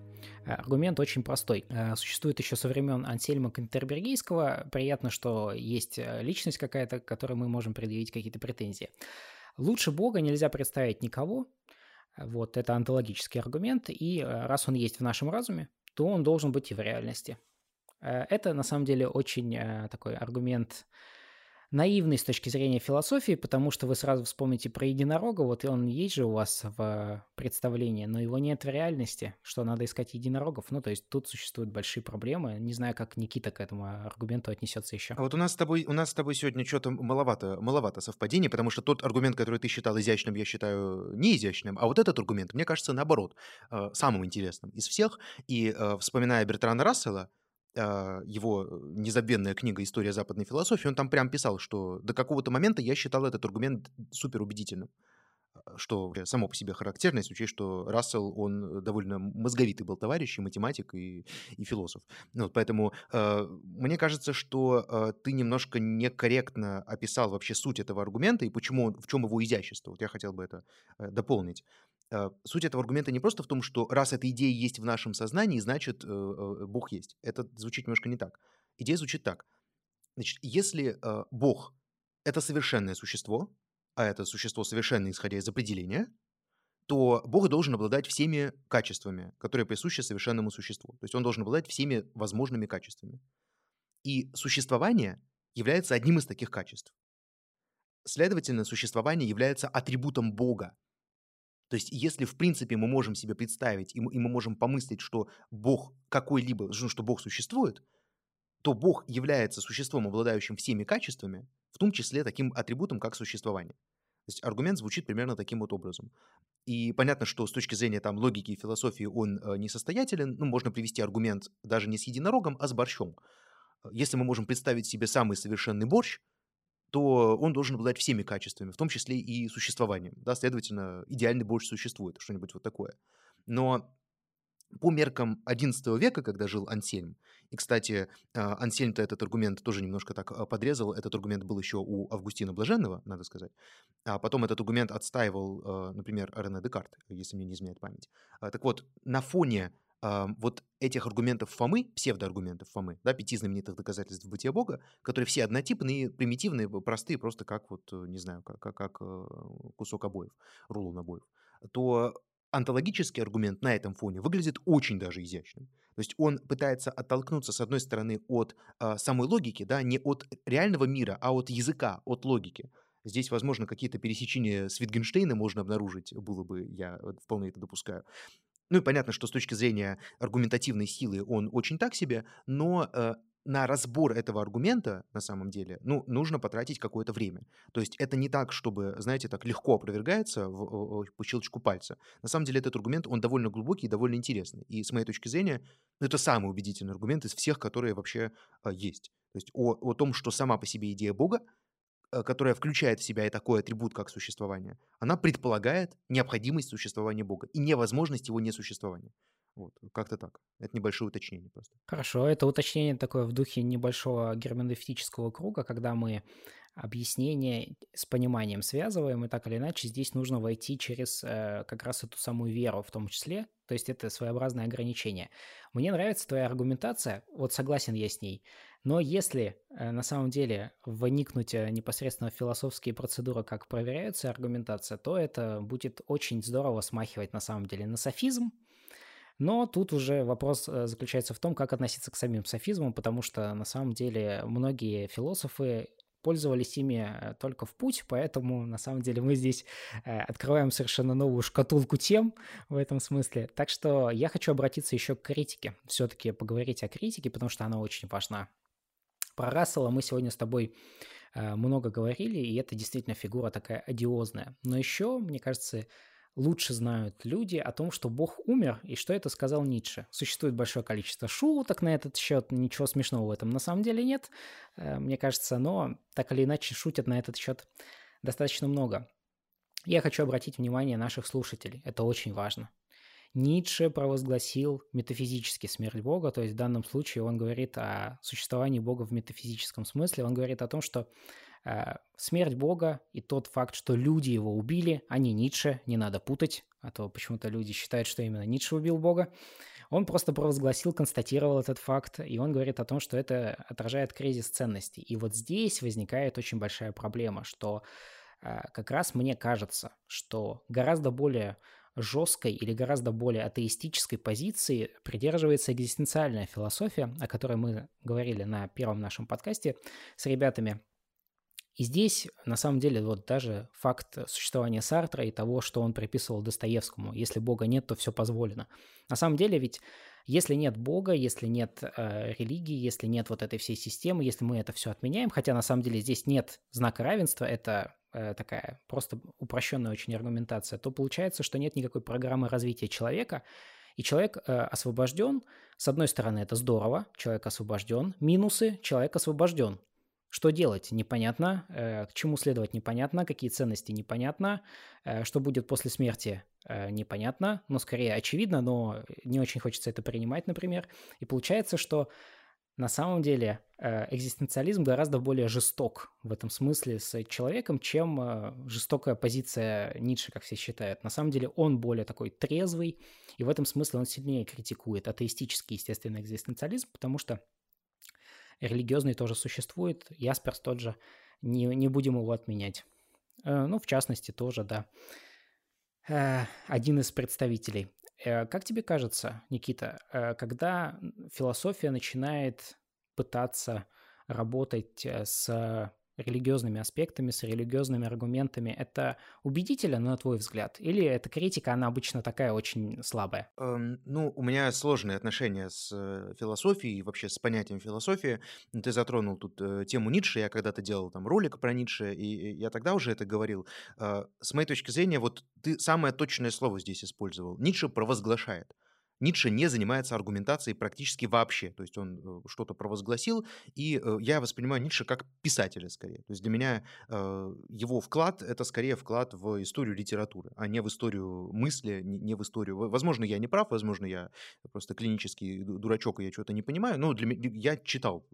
э, аргумент очень простой. Э, существует еще со времен Ансельма Кантербергийского. Приятно, что есть личность какая-то, к которой мы можем предъявить какие-то претензии. Лучше Бога нельзя представить никого, вот, это онтологический аргумент, и э, раз он есть в нашем разуме, то он должен быть и в реальности. Э, это на самом деле очень э, такой аргумент наивный с точки зрения философии, потому что вы сразу вспомните про единорога, вот и он есть же у вас в представлении, но его нет в реальности, что надо искать единорогов. Ну, то есть тут существуют большие проблемы. Не знаю, как Никита к этому аргументу отнесется еще. А вот у нас с тобой, у нас с тобой сегодня что-то маловато, маловато совпадений, потому что тот аргумент, который ты считал изящным, я считаю не изящным, а вот этот аргумент, мне кажется, наоборот, э, самым интересным из всех. И э, вспоминая Бертрана Рассела, его э, незабвенная книга «История западной философии», он там прям писал, что до какого-то момента я считал этот аргумент супер убедительным. что само по себе характерно, если учесть, что Рассел, он довольно мозговитый был товарищ, и математик, и, и философ. Ну, вот, поэтому э, мне кажется, что э, ты немножко некорректно описал вообще суть этого аргумента и почему, в чем его изящество. Вот я хотел бы это э, дополнить. Э, суть этого аргумента не просто в том, что раз эта идея есть в нашем сознании, значит, э, э, Бог есть. Это звучит немножко не так. Идея звучит так. Значит, если Бог — это совершенное существо, а это существо совершенно исходя из определения, то Бог должен обладать всеми качествами, которые присущи совершенному существу. То есть он должен обладать всеми возможными качествами. И существование является одним из таких качеств. Следовательно, существование является атрибутом Бога. То есть, если в принципе мы можем себе представить, и мы, и мы можем помыслить, что Бог какой-либо, ну, что Бог существует, то Бог является существом, обладающим всеми качествами, в том числе таким атрибутом, как существование. То есть аргумент звучит примерно таким вот образом. И понятно, что с точки зрения там, логики и философии он э, несостоятелен. Ну, можно привести аргумент даже не с единорогом, а с борщом. Если мы можем представить себе самый совершенный борщ, то он должен обладать всеми качествами, в том числе и существованием. Да, следовательно, идеальный борщ существует, что-нибудь вот такое. Но по меркам XI века, когда жил Ансельм, и, кстати, а, Ансельм-то этот аргумент тоже немножко так а, подрезал, этот аргумент был еще у Августина Блаженного, надо сказать, а потом этот аргумент отстаивал, а, например, Рене Декарт, если мне не изменяет память. Так вот, на фоне вот этих аргументов Фомы, псевдоаргументов Фомы, да, пяти знаменитых доказательств бытия Бога, которые все однотипные, примитивные, простые, просто как вот, не знаю, как, как, как кусок обоев, рулон обоев, то онтологический аргумент на этом фоне выглядит очень даже изящным. То есть он пытается оттолкнуться, с одной стороны, от э, самой логики, да, не от реального мира, а от языка, от логики. Здесь, возможно, какие-то пересечения с Витгенштейна можно обнаружить, было бы, я вполне это допускаю. Ну и понятно, что с точки зрения аргументативной силы он очень так себе, но э, на разбор этого аргумента, на самом деле, ну, нужно потратить какое-то время. То есть это не так, чтобы, знаете, так легко опровергается в, по щелчку пальца. На самом деле этот аргумент, он довольно глубокий и довольно интересный. И с моей точки зрения, ну, это самый убедительный аргумент из всех, которые вообще а, есть. То есть о, о том, что сама по себе идея Бога, которая включает в себя и такой атрибут, как существование, она предполагает необходимость существования Бога и невозможность его несуществования. Вот, как-то так. Это небольшое уточнение просто. Хорошо, это уточнение такое в духе небольшого герменевтического круга, когда мы объяснение с пониманием связываем, и так или иначе здесь нужно войти через э, как раз эту самую веру в том числе, то есть это своеобразное ограничение. Мне нравится твоя аргументация, вот согласен я с ней, но если э, на самом деле вникнуть э, непосредственно в философские процедуры, как проверяется аргументация, то это будет очень здорово смахивать на самом деле на софизм, но тут уже вопрос э, заключается в том, как относиться к самим софизмам, потому что на самом деле многие философы пользовались ими только в путь, поэтому на самом деле мы здесь открываем совершенно новую шкатулку тем в этом смысле. Так что я хочу обратиться еще к критике, все-таки поговорить о критике, потому что она очень важна. Про Рассела мы сегодня с тобой много говорили, и это действительно фигура такая одиозная. Но еще, мне кажется, лучше знают люди о том, что Бог умер, и что это сказал Ницше. Существует большое количество шуток на этот счет, ничего смешного в этом на самом деле нет, э, мне кажется, но так или иначе шутят на этот счет достаточно много. Я хочу обратить внимание наших слушателей, это очень важно. Ницше провозгласил метафизически смерть Бога, то есть в данном случае он говорит о существовании Бога в метафизическом смысле, он говорит о том, что Э, смерть Бога и тот факт, что люди его убили, а не Ницше, не надо путать, а то почему-то люди считают, что именно Ницше убил Бога. Он просто провозгласил, констатировал этот факт, и он говорит о том, что это отражает кризис ценностей. И вот здесь возникает очень большая проблема, что э, как раз мне кажется, что гораздо более жесткой или гораздо более атеистической позиции придерживается экзистенциальная философия, о которой мы говорили на первом нашем подкасте с ребятами и здесь, на самом деле, вот даже факт существования Сартра и того, что он приписывал Достоевскому, если Бога нет, то все позволено. На самом деле ведь если нет Бога, если нет э, религии, если нет вот этой всей системы, если мы это все отменяем, хотя на самом деле здесь нет знака равенства, это такая просто упрощенная очень аргументация, то получается, что нет никакой программы развития человека, и человек э, освобожден. С одной стороны, это здорово, человек освобожден. Минусы, человек освобожден. Что делать? Непонятно. Э, к чему следовать? Непонятно. Какие ценности? Непонятно. Э, что будет после смерти? Э, непонятно. Но скорее очевидно, но не очень хочется это принимать, например. И получается, что на самом деле экзистенциализм гораздо более жесток в этом смысле с человеком, чем жестокая позиция Ницше, как все считают. На самом деле он более такой трезвый, и в этом смысле он сильнее критикует атеистический, естественно, экзистенциализм, потому что религиозный тоже существует, Ясперс тот же, не, не будем его отменять. Э, ну, в частности, тоже, да, э, один из представителей. Э, как тебе кажется, Никита, когда философия начинает пытаться работать с религиозными аспектами, с религиозными аргументами, это убедительно, на твой взгляд? Или эта критика, она обычно такая очень слабая? Эм, ну, у меня сложные отношения с э, философией и вообще с понятием философии. Ты затронул тут э, тему Ницше, я когда-то делал там ролик про Ницше, и я тогда уже это говорил. Э, с моей точки зрения, вот ты самое точное слово здесь использовал. Ницше провозглашает. Ницше не занимается аргументацией практически вообще. То есть он э, что-то провозгласил, и э, я воспринимаю Ницше как писателя скорее. То есть для меня э, его вклад — это скорее вклад в историю литературы, а не в историю мысли, не в историю... Возможно, я не прав, возможно, я просто клинический дурачок, и я что-то не понимаю, но для меня... я читал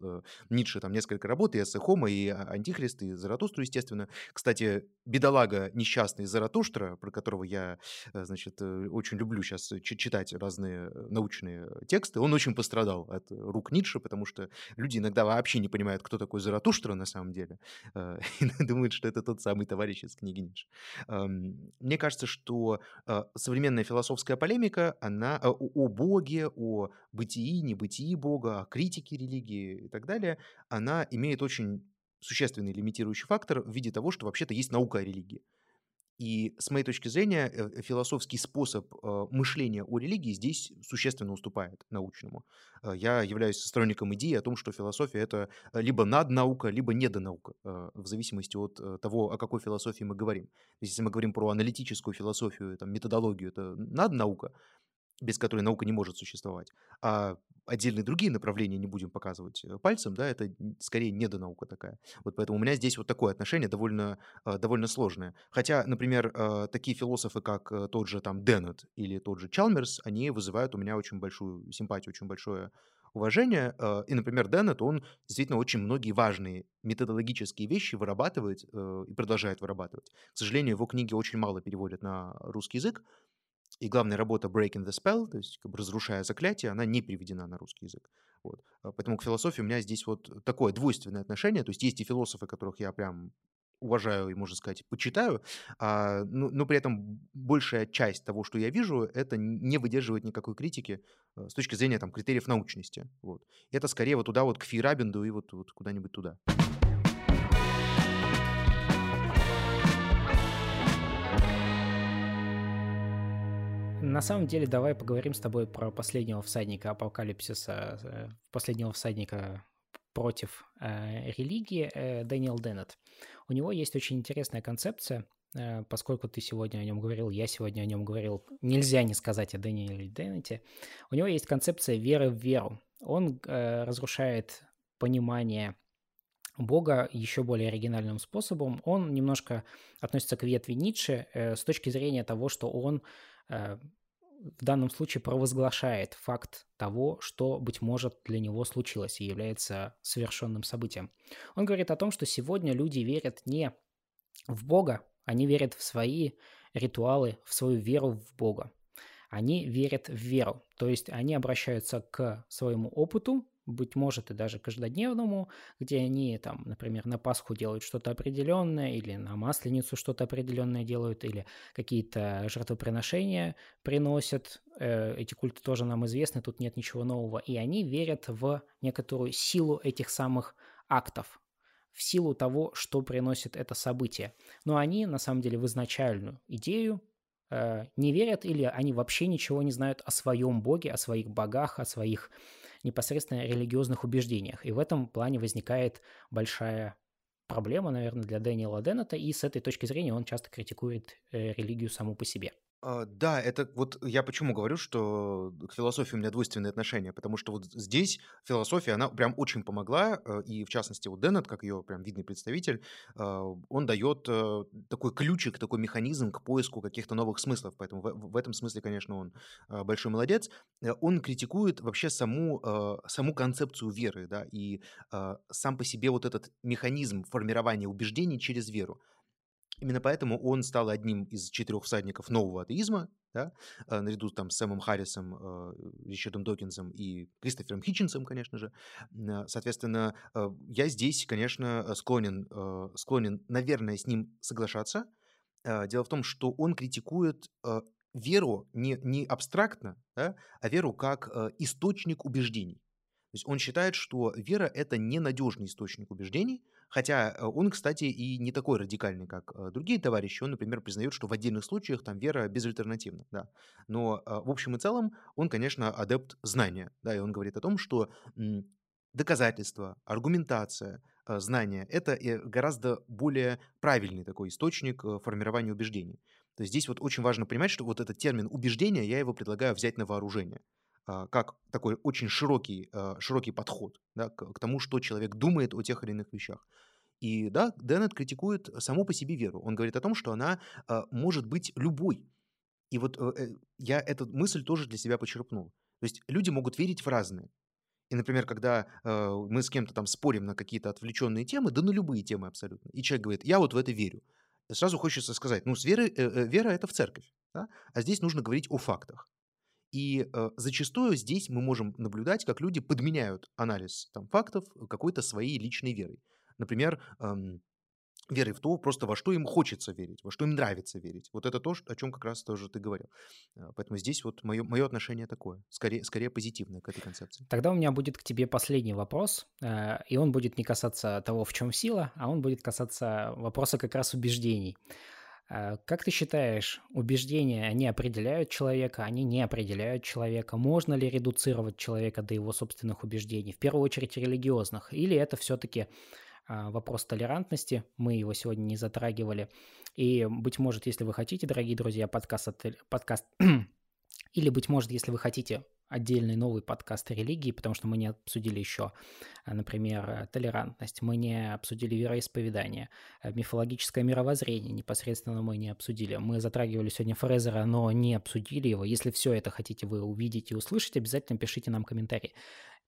Ницше там несколько работ, и «Эссе Хома», и «Антихрист», и «Заратустру», естественно. Кстати, бедолага несчастный Заратуштра, про которого я, значит, очень люблю сейчас читать разные Э, научные тексты, он очень пострадал от рук Ницше, потому что люди иногда вообще не понимают, кто такой Заратуштра на самом деле, э, и думают, что это тот самый товарищ из книги Ницше. Мне кажется, что э, современная философская полемика, она о Боге, о бытии, небытии Бога, о критике религии и так далее, она имеет очень существенный лимитирующий фактор в виде того, что вообще-то есть наука о религии. И с моей точки зрения, э, философский способ э, мышления о религии здесь существенно уступает научному. Э, я являюсь сторонником идеи о том, что философия — это либо наднаука, либо недонаука, в зависимости от того, о какой философии мы говорим. Если мы говорим про аналитическую философию, там, методологию, это наднаука, без которой наука не может существовать. А отдельные другие направления не будем показывать э, пальцем, да, это скорее недонаука такая. Вот поэтому у меня здесь вот такое отношение довольно, э, довольно сложное. Хотя, например, э, такие философы, как тот же там Деннет или тот же Чалмерс, они вызывают у меня очень большую симпатию, очень большое уважение. И, например, Деннет, он действительно очень многие важные методологические вещи вырабатывает и продолжает вырабатывать. К сожалению, его книги очень мало переводят на русский язык, и главная работа Breaking the Spell, то есть как бы разрушая заклятие, она не переведена на русский язык. Вот. А поэтому к философии у меня здесь вот такое двойственное отношение. То есть есть и философы, которых я прям уважаю и, можно сказать, почитаю, а, но, но при этом большая часть того, что я вижу, это не выдерживает никакой критики а, с точки зрения там, критериев научности. Вот. Это скорее вот туда вот к Фейрабенду и вот, вот куда-нибудь туда. На самом деле, давай поговорим с тобой про последнего всадника апокалипсиса, э, последнего всадника против э, религии э, Дэниел Деннет. У него есть очень интересная концепция, э, поскольку ты сегодня о нем говорил, я сегодня о нем говорил, нельзя не сказать о Дэниеле Деннете. У него есть концепция веры в веру. Он э, разрушает понимание Бога еще более оригинальным способом. Он немножко относится к ветви Ницше э, с точки зрения того, что он в данном случае провозглашает факт того, что, быть может, для него случилось и является совершенным событием. Он говорит о том, что сегодня люди верят не в Бога, они верят в свои ритуалы, в свою веру в Бога. Они верят в веру, то есть они обращаются к своему опыту, быть может, и даже каждодневному, где они, там, например, на Пасху делают что-то определенное, или на Масленицу что-то определенное делают, или какие-то жертвоприношения приносят. Э, эти культы тоже нам известны, тут нет ничего нового. И они верят в некоторую силу этих самых актов, в силу того, что приносит это событие. Но они, на самом деле, в изначальную идею э, не верят или они вообще ничего не знают о своем боге, о своих богах, о своих непосредственно религиозных убеждениях. И в этом плане возникает большая проблема, наверное, для Дэниела Деннета, и с этой точки зрения он часто критикует э, религию саму по себе. А, да, это вот я почему говорю, что к философии у меня двойственные отношения, потому что вот здесь философия, она прям очень помогла, э, и в частности вот Деннет, как ее прям видный представитель, а, он дает э, такой ключик, такой механизм к поиску каких-то новых смыслов, поэтому в, этом смысле, конечно, он а, большой молодец. Э, он критикует вообще саму, саму концепцию веры, да, и сам по себе вот этот механизм формирования убеждений через веру. Именно поэтому он стал одним из четырех всадников нового атеизма, да, э, наряду там, с Сэмом Харрисом, э, Ричардом Докинсом и Кристофером Хитчинсом, конечно же. Э, соответственно, я здесь, конечно, склонен, склонен, наверное, с ним соглашаться. Дело в том, что он критикует веру не, не абстрактно, да, а веру как источник убеждений. То есть он считает, что вера – это ненадежный источник убеждений, Хотя э, он, кстати, и не такой радикальный, как э, другие товарищи. Он, например, признает, что в отдельных случаях там вера безальтернативна. Да. Но э, в общем и целом он, конечно, адепт знания. Да, и он говорит о том, что доказательства, аргументация, знания – это гораздо более правильный такой источник формирования убеждений. То есть здесь вот очень важно понимать, что вот этот термин убеждения, я его предлагаю взять на вооружение. А, как такой очень широкий, а, широкий подход да, к, тому, что человек думает о тех или иных вещах. И да, Деннет критикует саму по себе веру. Он говорит о том, что она а, может быть любой. И вот э, э, я эту мысль тоже для себя почерпнул. То есть люди могут верить в разные. И, например, когда э, мы с кем-то там спорим на какие-то отвлеченные темы, да на любые темы абсолютно, и человек говорит, я вот в это верю, сразу хочется сказать, ну, с верой, э, э, вера – это в церковь, да? а здесь нужно говорить о фактах. И э, зачастую здесь мы можем наблюдать, как люди подменяют анализ там, фактов какой-то своей личной верой. Например, эм, верой в то, просто во что им хочется верить, во что им нравится верить. Вот это то, о чем как раз тоже ты говорил. Э, поэтому здесь вот мое, мое отношение такое, скорее, скорее позитивное к этой концепции. Тогда у меня будет к тебе последний вопрос, э, и он будет не касаться того, в чем сила, а он будет касаться вопроса как раз убеждений. А, как ты считаешь, убеждения, они определяют человека, они не определяют человека? Можно ли редуцировать человека до его собственных убеждений, в первую очередь религиозных? Или это все-таки а, вопрос толерантности, мы его сегодня не затрагивали. И, быть может, если вы хотите, дорогие друзья, подкаст, подкаст или, быть может, если вы хотите отдельный новый подкаст о религии, потому что мы не обсудили еще, а, например, толерантность, мы не обсудили вероисповедание, а, мифологическое мировоззрение непосредственно мы не обсудили. Мы затрагивали сегодня Фрезера, но не обсудили его. Если все это хотите вы увидеть и услышать, обязательно пишите нам комментарии.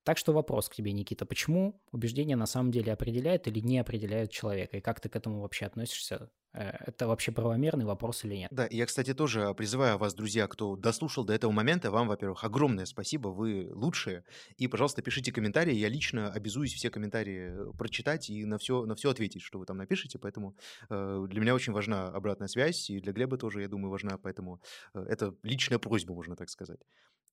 Так что вопрос к тебе, Никита. Почему убеждение на самом деле определяет или не определяет человека? И как ты к этому вообще относишься? Э, это вообще правомерный вопрос или нет? Да, я, кстати, тоже призываю вас, друзья, кто дослушал до этого момента, вам, во-первых, огромное спасибо, вы лучшие. И, пожалуйста, пишите комментарии. Я лично обязуюсь все комментарии э, прочитать и на все, на все ответить, что вы там напишете. Поэтому э, для меня очень важна обратная связь, и для Глеба тоже, я думаю, важна. Поэтому э, это личная просьба, можно так сказать.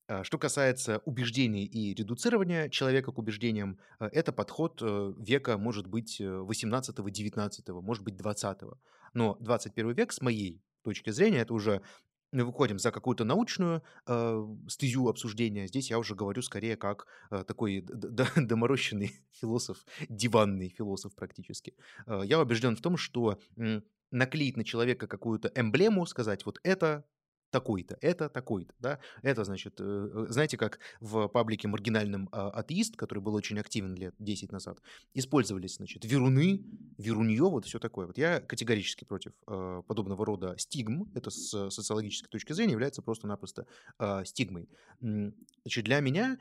А, что касается убеждений и редуцирования человека к убеждениям, э, это подход э, века, может быть, 18-19, э, может быть, 20 -го. Но 21 век, с моей точки зрения, это уже мы выходим за какую-то научную э, стезю обсуждения. Здесь я уже говорю скорее как э, такой доморощенный философ, диванный философ практически. Э, я убежден в том, что э, наклеить на человека какую-то эмблему, сказать вот это такой-то, это такой-то, да, это, значит, э, э, знаете, как в паблике маргинальном а, атеист, который был очень активен лет 10 назад, использовались, значит, веруны, верунье, вот все такое. Вот я категорически против э, подобного рода стигм, это с социологической точки зрения является просто-напросто стигмой. Значит, для меня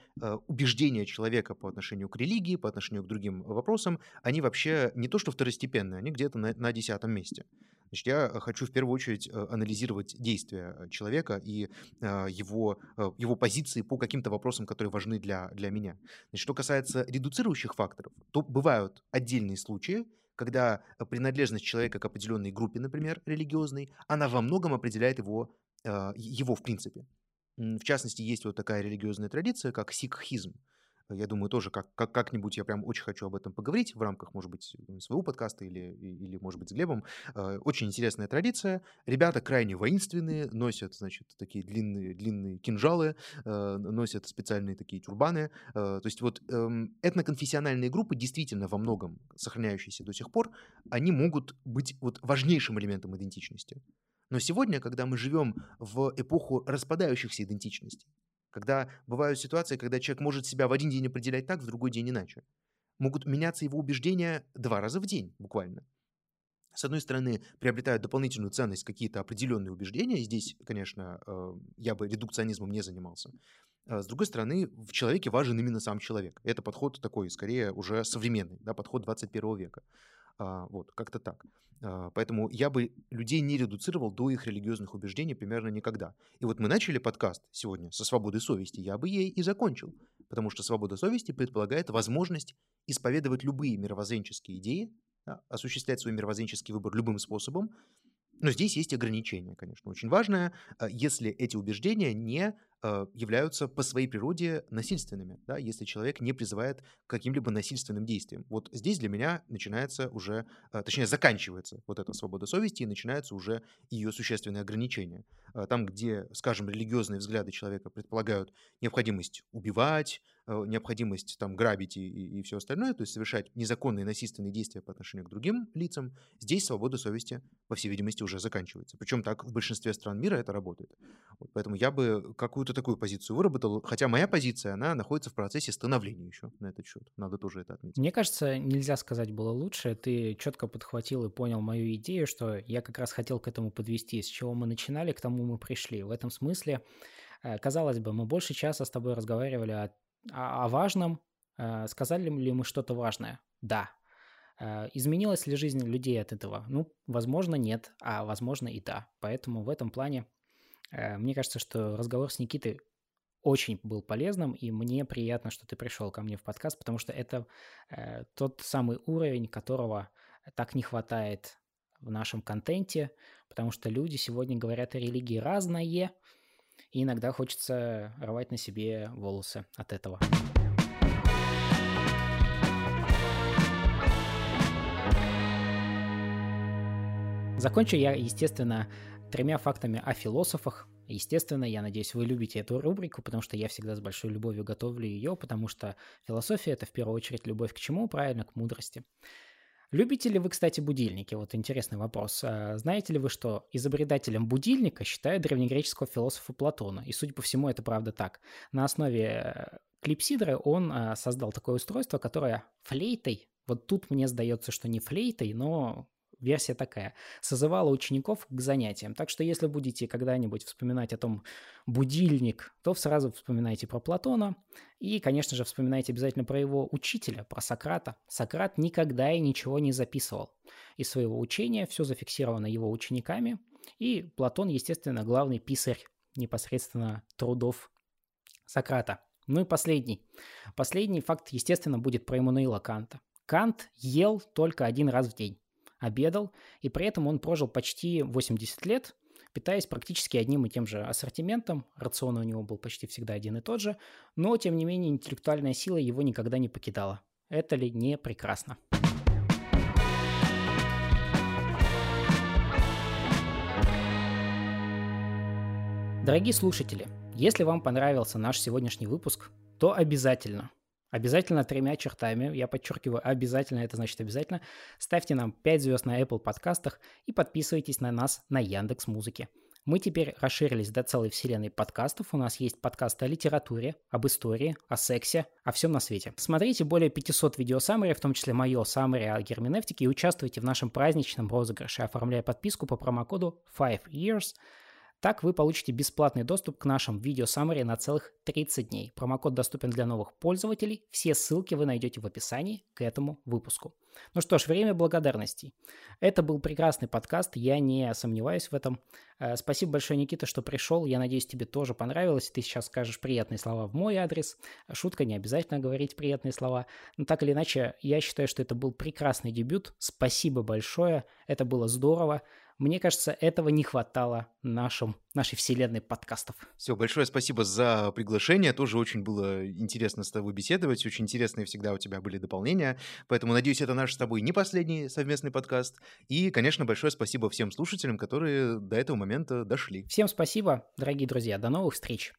убеждения человека по отношению к религии, по отношению к другим вопросам, они вообще не то что второстепенные, они где-то на, на десятом месте. Значит, я хочу в первую очередь анализировать действия человека и его, его позиции по каким-то вопросам, которые важны для, для меня. Значит, что касается редуцирующих факторов, то бывают отдельные случаи, когда принадлежность человека к определенной группе, например, религиозной, она во многом определяет его, его в принципе. В частности, есть вот такая религиозная традиция, как сикхизм. Я думаю, тоже как, как, как-нибудь я прям очень хочу об этом поговорить в рамках, может быть, своего подкаста или, или может быть, с Глебом. Э, очень интересная традиция. Ребята крайне воинственные, носят, значит, такие длинные, длинные кинжалы, э, носят специальные такие тюрбаны. Э, то есть вот эм, этноконфессиональные группы, действительно во многом сохраняющиеся до сих пор, они могут быть вот важнейшим элементом идентичности. Но сегодня, когда мы живем в эпоху распадающихся идентичностей, когда бывают ситуации, когда человек может себя в один день определять так, в другой день иначе, могут меняться его убеждения два раза в день буквально. С одной стороны, приобретают дополнительную ценность какие-то определенные убеждения, и здесь, конечно, э, я бы редукционизмом не занимался. А с другой стороны, в человеке важен именно сам человек. Это подход такой, скорее, уже современный, да, подход 21 века. А, вот, как-то так. А, поэтому я бы людей не редуцировал до их религиозных убеждений примерно никогда. И вот мы начали подкаст сегодня со свободы совести, я бы ей и закончил. Потому что свобода совести предполагает возможность исповедовать любые мировоззренческие идеи, да, осуществлять свой мировоззренческий выбор любым способом, но здесь есть ограничения, конечно, очень важное, если эти убеждения не э, являются по своей природе насильственными, да, если человек не призывает к каким-либо насильственным действиям. Вот здесь для меня начинается уже, э, точнее, заканчивается вот эта свобода совести и начинаются уже ее существенные ограничения. Э, там, где, скажем, религиозные взгляды человека предполагают необходимость убивать, необходимость там грабить и, и, и все остальное, то есть совершать незаконные насильственные действия по отношению к другим лицам, здесь свобода совести, по всей видимости, уже заканчивается. Причем так в большинстве стран мира это работает. Вот поэтому я бы какую-то какую-то такую позицию выработал, хотя моя позиция, она находится в процессе становления еще на этот счет. Надо тоже это отметить. Мне кажется, нельзя сказать было лучше. Ты четко подхватил и понял мою идею, что я как раз хотел к этому подвести. С чего мы начинали, к тому мы пришли. В этом смысле, э, казалось бы, мы больше часа с тобой разговаривали о, о важном. Э, сказали ли мы что-то важное? Да. Э, изменилась ли жизнь людей от этого? Ну, возможно, нет, а возможно и да. Поэтому в этом плане Э, мне кажется, что разговор с Никитой очень был полезным, и мне приятно, что ты пришел ко мне в подкаст, потому что это э, тот самый уровень, которого так не хватает в нашем контенте, потому что люди сегодня говорят о религии разное, и иногда хочется рвать на себе волосы от этого. Закончу я, естественно, тремя фактами о философах. Естественно, я надеюсь, вы любите эту рубрику, потому что я всегда с большой любовью готовлю ее, потому что философия — это в первую очередь любовь к чему? Правильно, к мудрости. Любите ли вы, кстати, будильники? Вот интересный вопрос. А знаете ли вы, что изобретателем будильника считают древнегреческого философа Платона? И, судя по всему, это правда так. На основе клипсидра он а, создал такое устройство, которое флейтой, вот тут мне сдается, что не флейтой, но версия такая, созывала учеников к занятиям. Так что если будете когда-нибудь вспоминать о том будильник, то сразу вспоминайте про Платона и, конечно же, вспоминайте обязательно про его учителя, про Сократа. Сократ никогда и ничего не записывал из своего учения, все зафиксировано его учениками, и Платон, естественно, главный писарь непосредственно трудов Сократа. Ну и последний. Последний факт, естественно, будет про Эммануила Канта. Кант ел только один раз в день обедал, и при этом он прожил почти 80 лет, питаясь практически одним и тем же ассортиментом, рацион у него был почти всегда один и тот же, но, тем не менее, интеллектуальная сила его никогда не покидала. Это ли не прекрасно? Дорогие слушатели, если вам понравился наш сегодняшний выпуск, то обязательно Обязательно тремя чертами, я подчеркиваю, обязательно, это значит обязательно. Ставьте нам 5 звезд на Apple подкастах и подписывайтесь на нас на Яндекс Музыке. Мы теперь расширились до целой вселенной подкастов. У нас есть подкасты о литературе, об истории, о сексе, о всем на свете. Смотрите более 500 видео саммари, в том числе мое саммари о герменевтике, и участвуйте в нашем праздничном розыгрыше, оформляя подписку по промокоду 5 years – так вы получите бесплатный доступ к нашим видео саммари на целых 30 дней. Промокод доступен для новых пользователей. Все ссылки вы найдете в описании к этому выпуску. Ну что ж, время благодарностей. Это был прекрасный подкаст, я не сомневаюсь в этом. Э, спасибо большое, Никита, что пришел. Я надеюсь, тебе тоже понравилось. Ты сейчас скажешь приятные слова в мой адрес. Шутка, не обязательно говорить приятные слова. Но так или иначе, я считаю, что это был прекрасный дебют. Спасибо большое. Это было здорово. Мне кажется, этого не хватало нашим, нашей вселенной подкастов. Все, большое спасибо за приглашение. Тоже очень было интересно с тобой беседовать. Очень интересные всегда у тебя были дополнения. Поэтому, надеюсь, это наш с тобой не последний совместный подкаст. И, конечно, большое спасибо всем слушателям, которые до этого момента дошли. Всем спасибо, дорогие друзья. До новых встреч.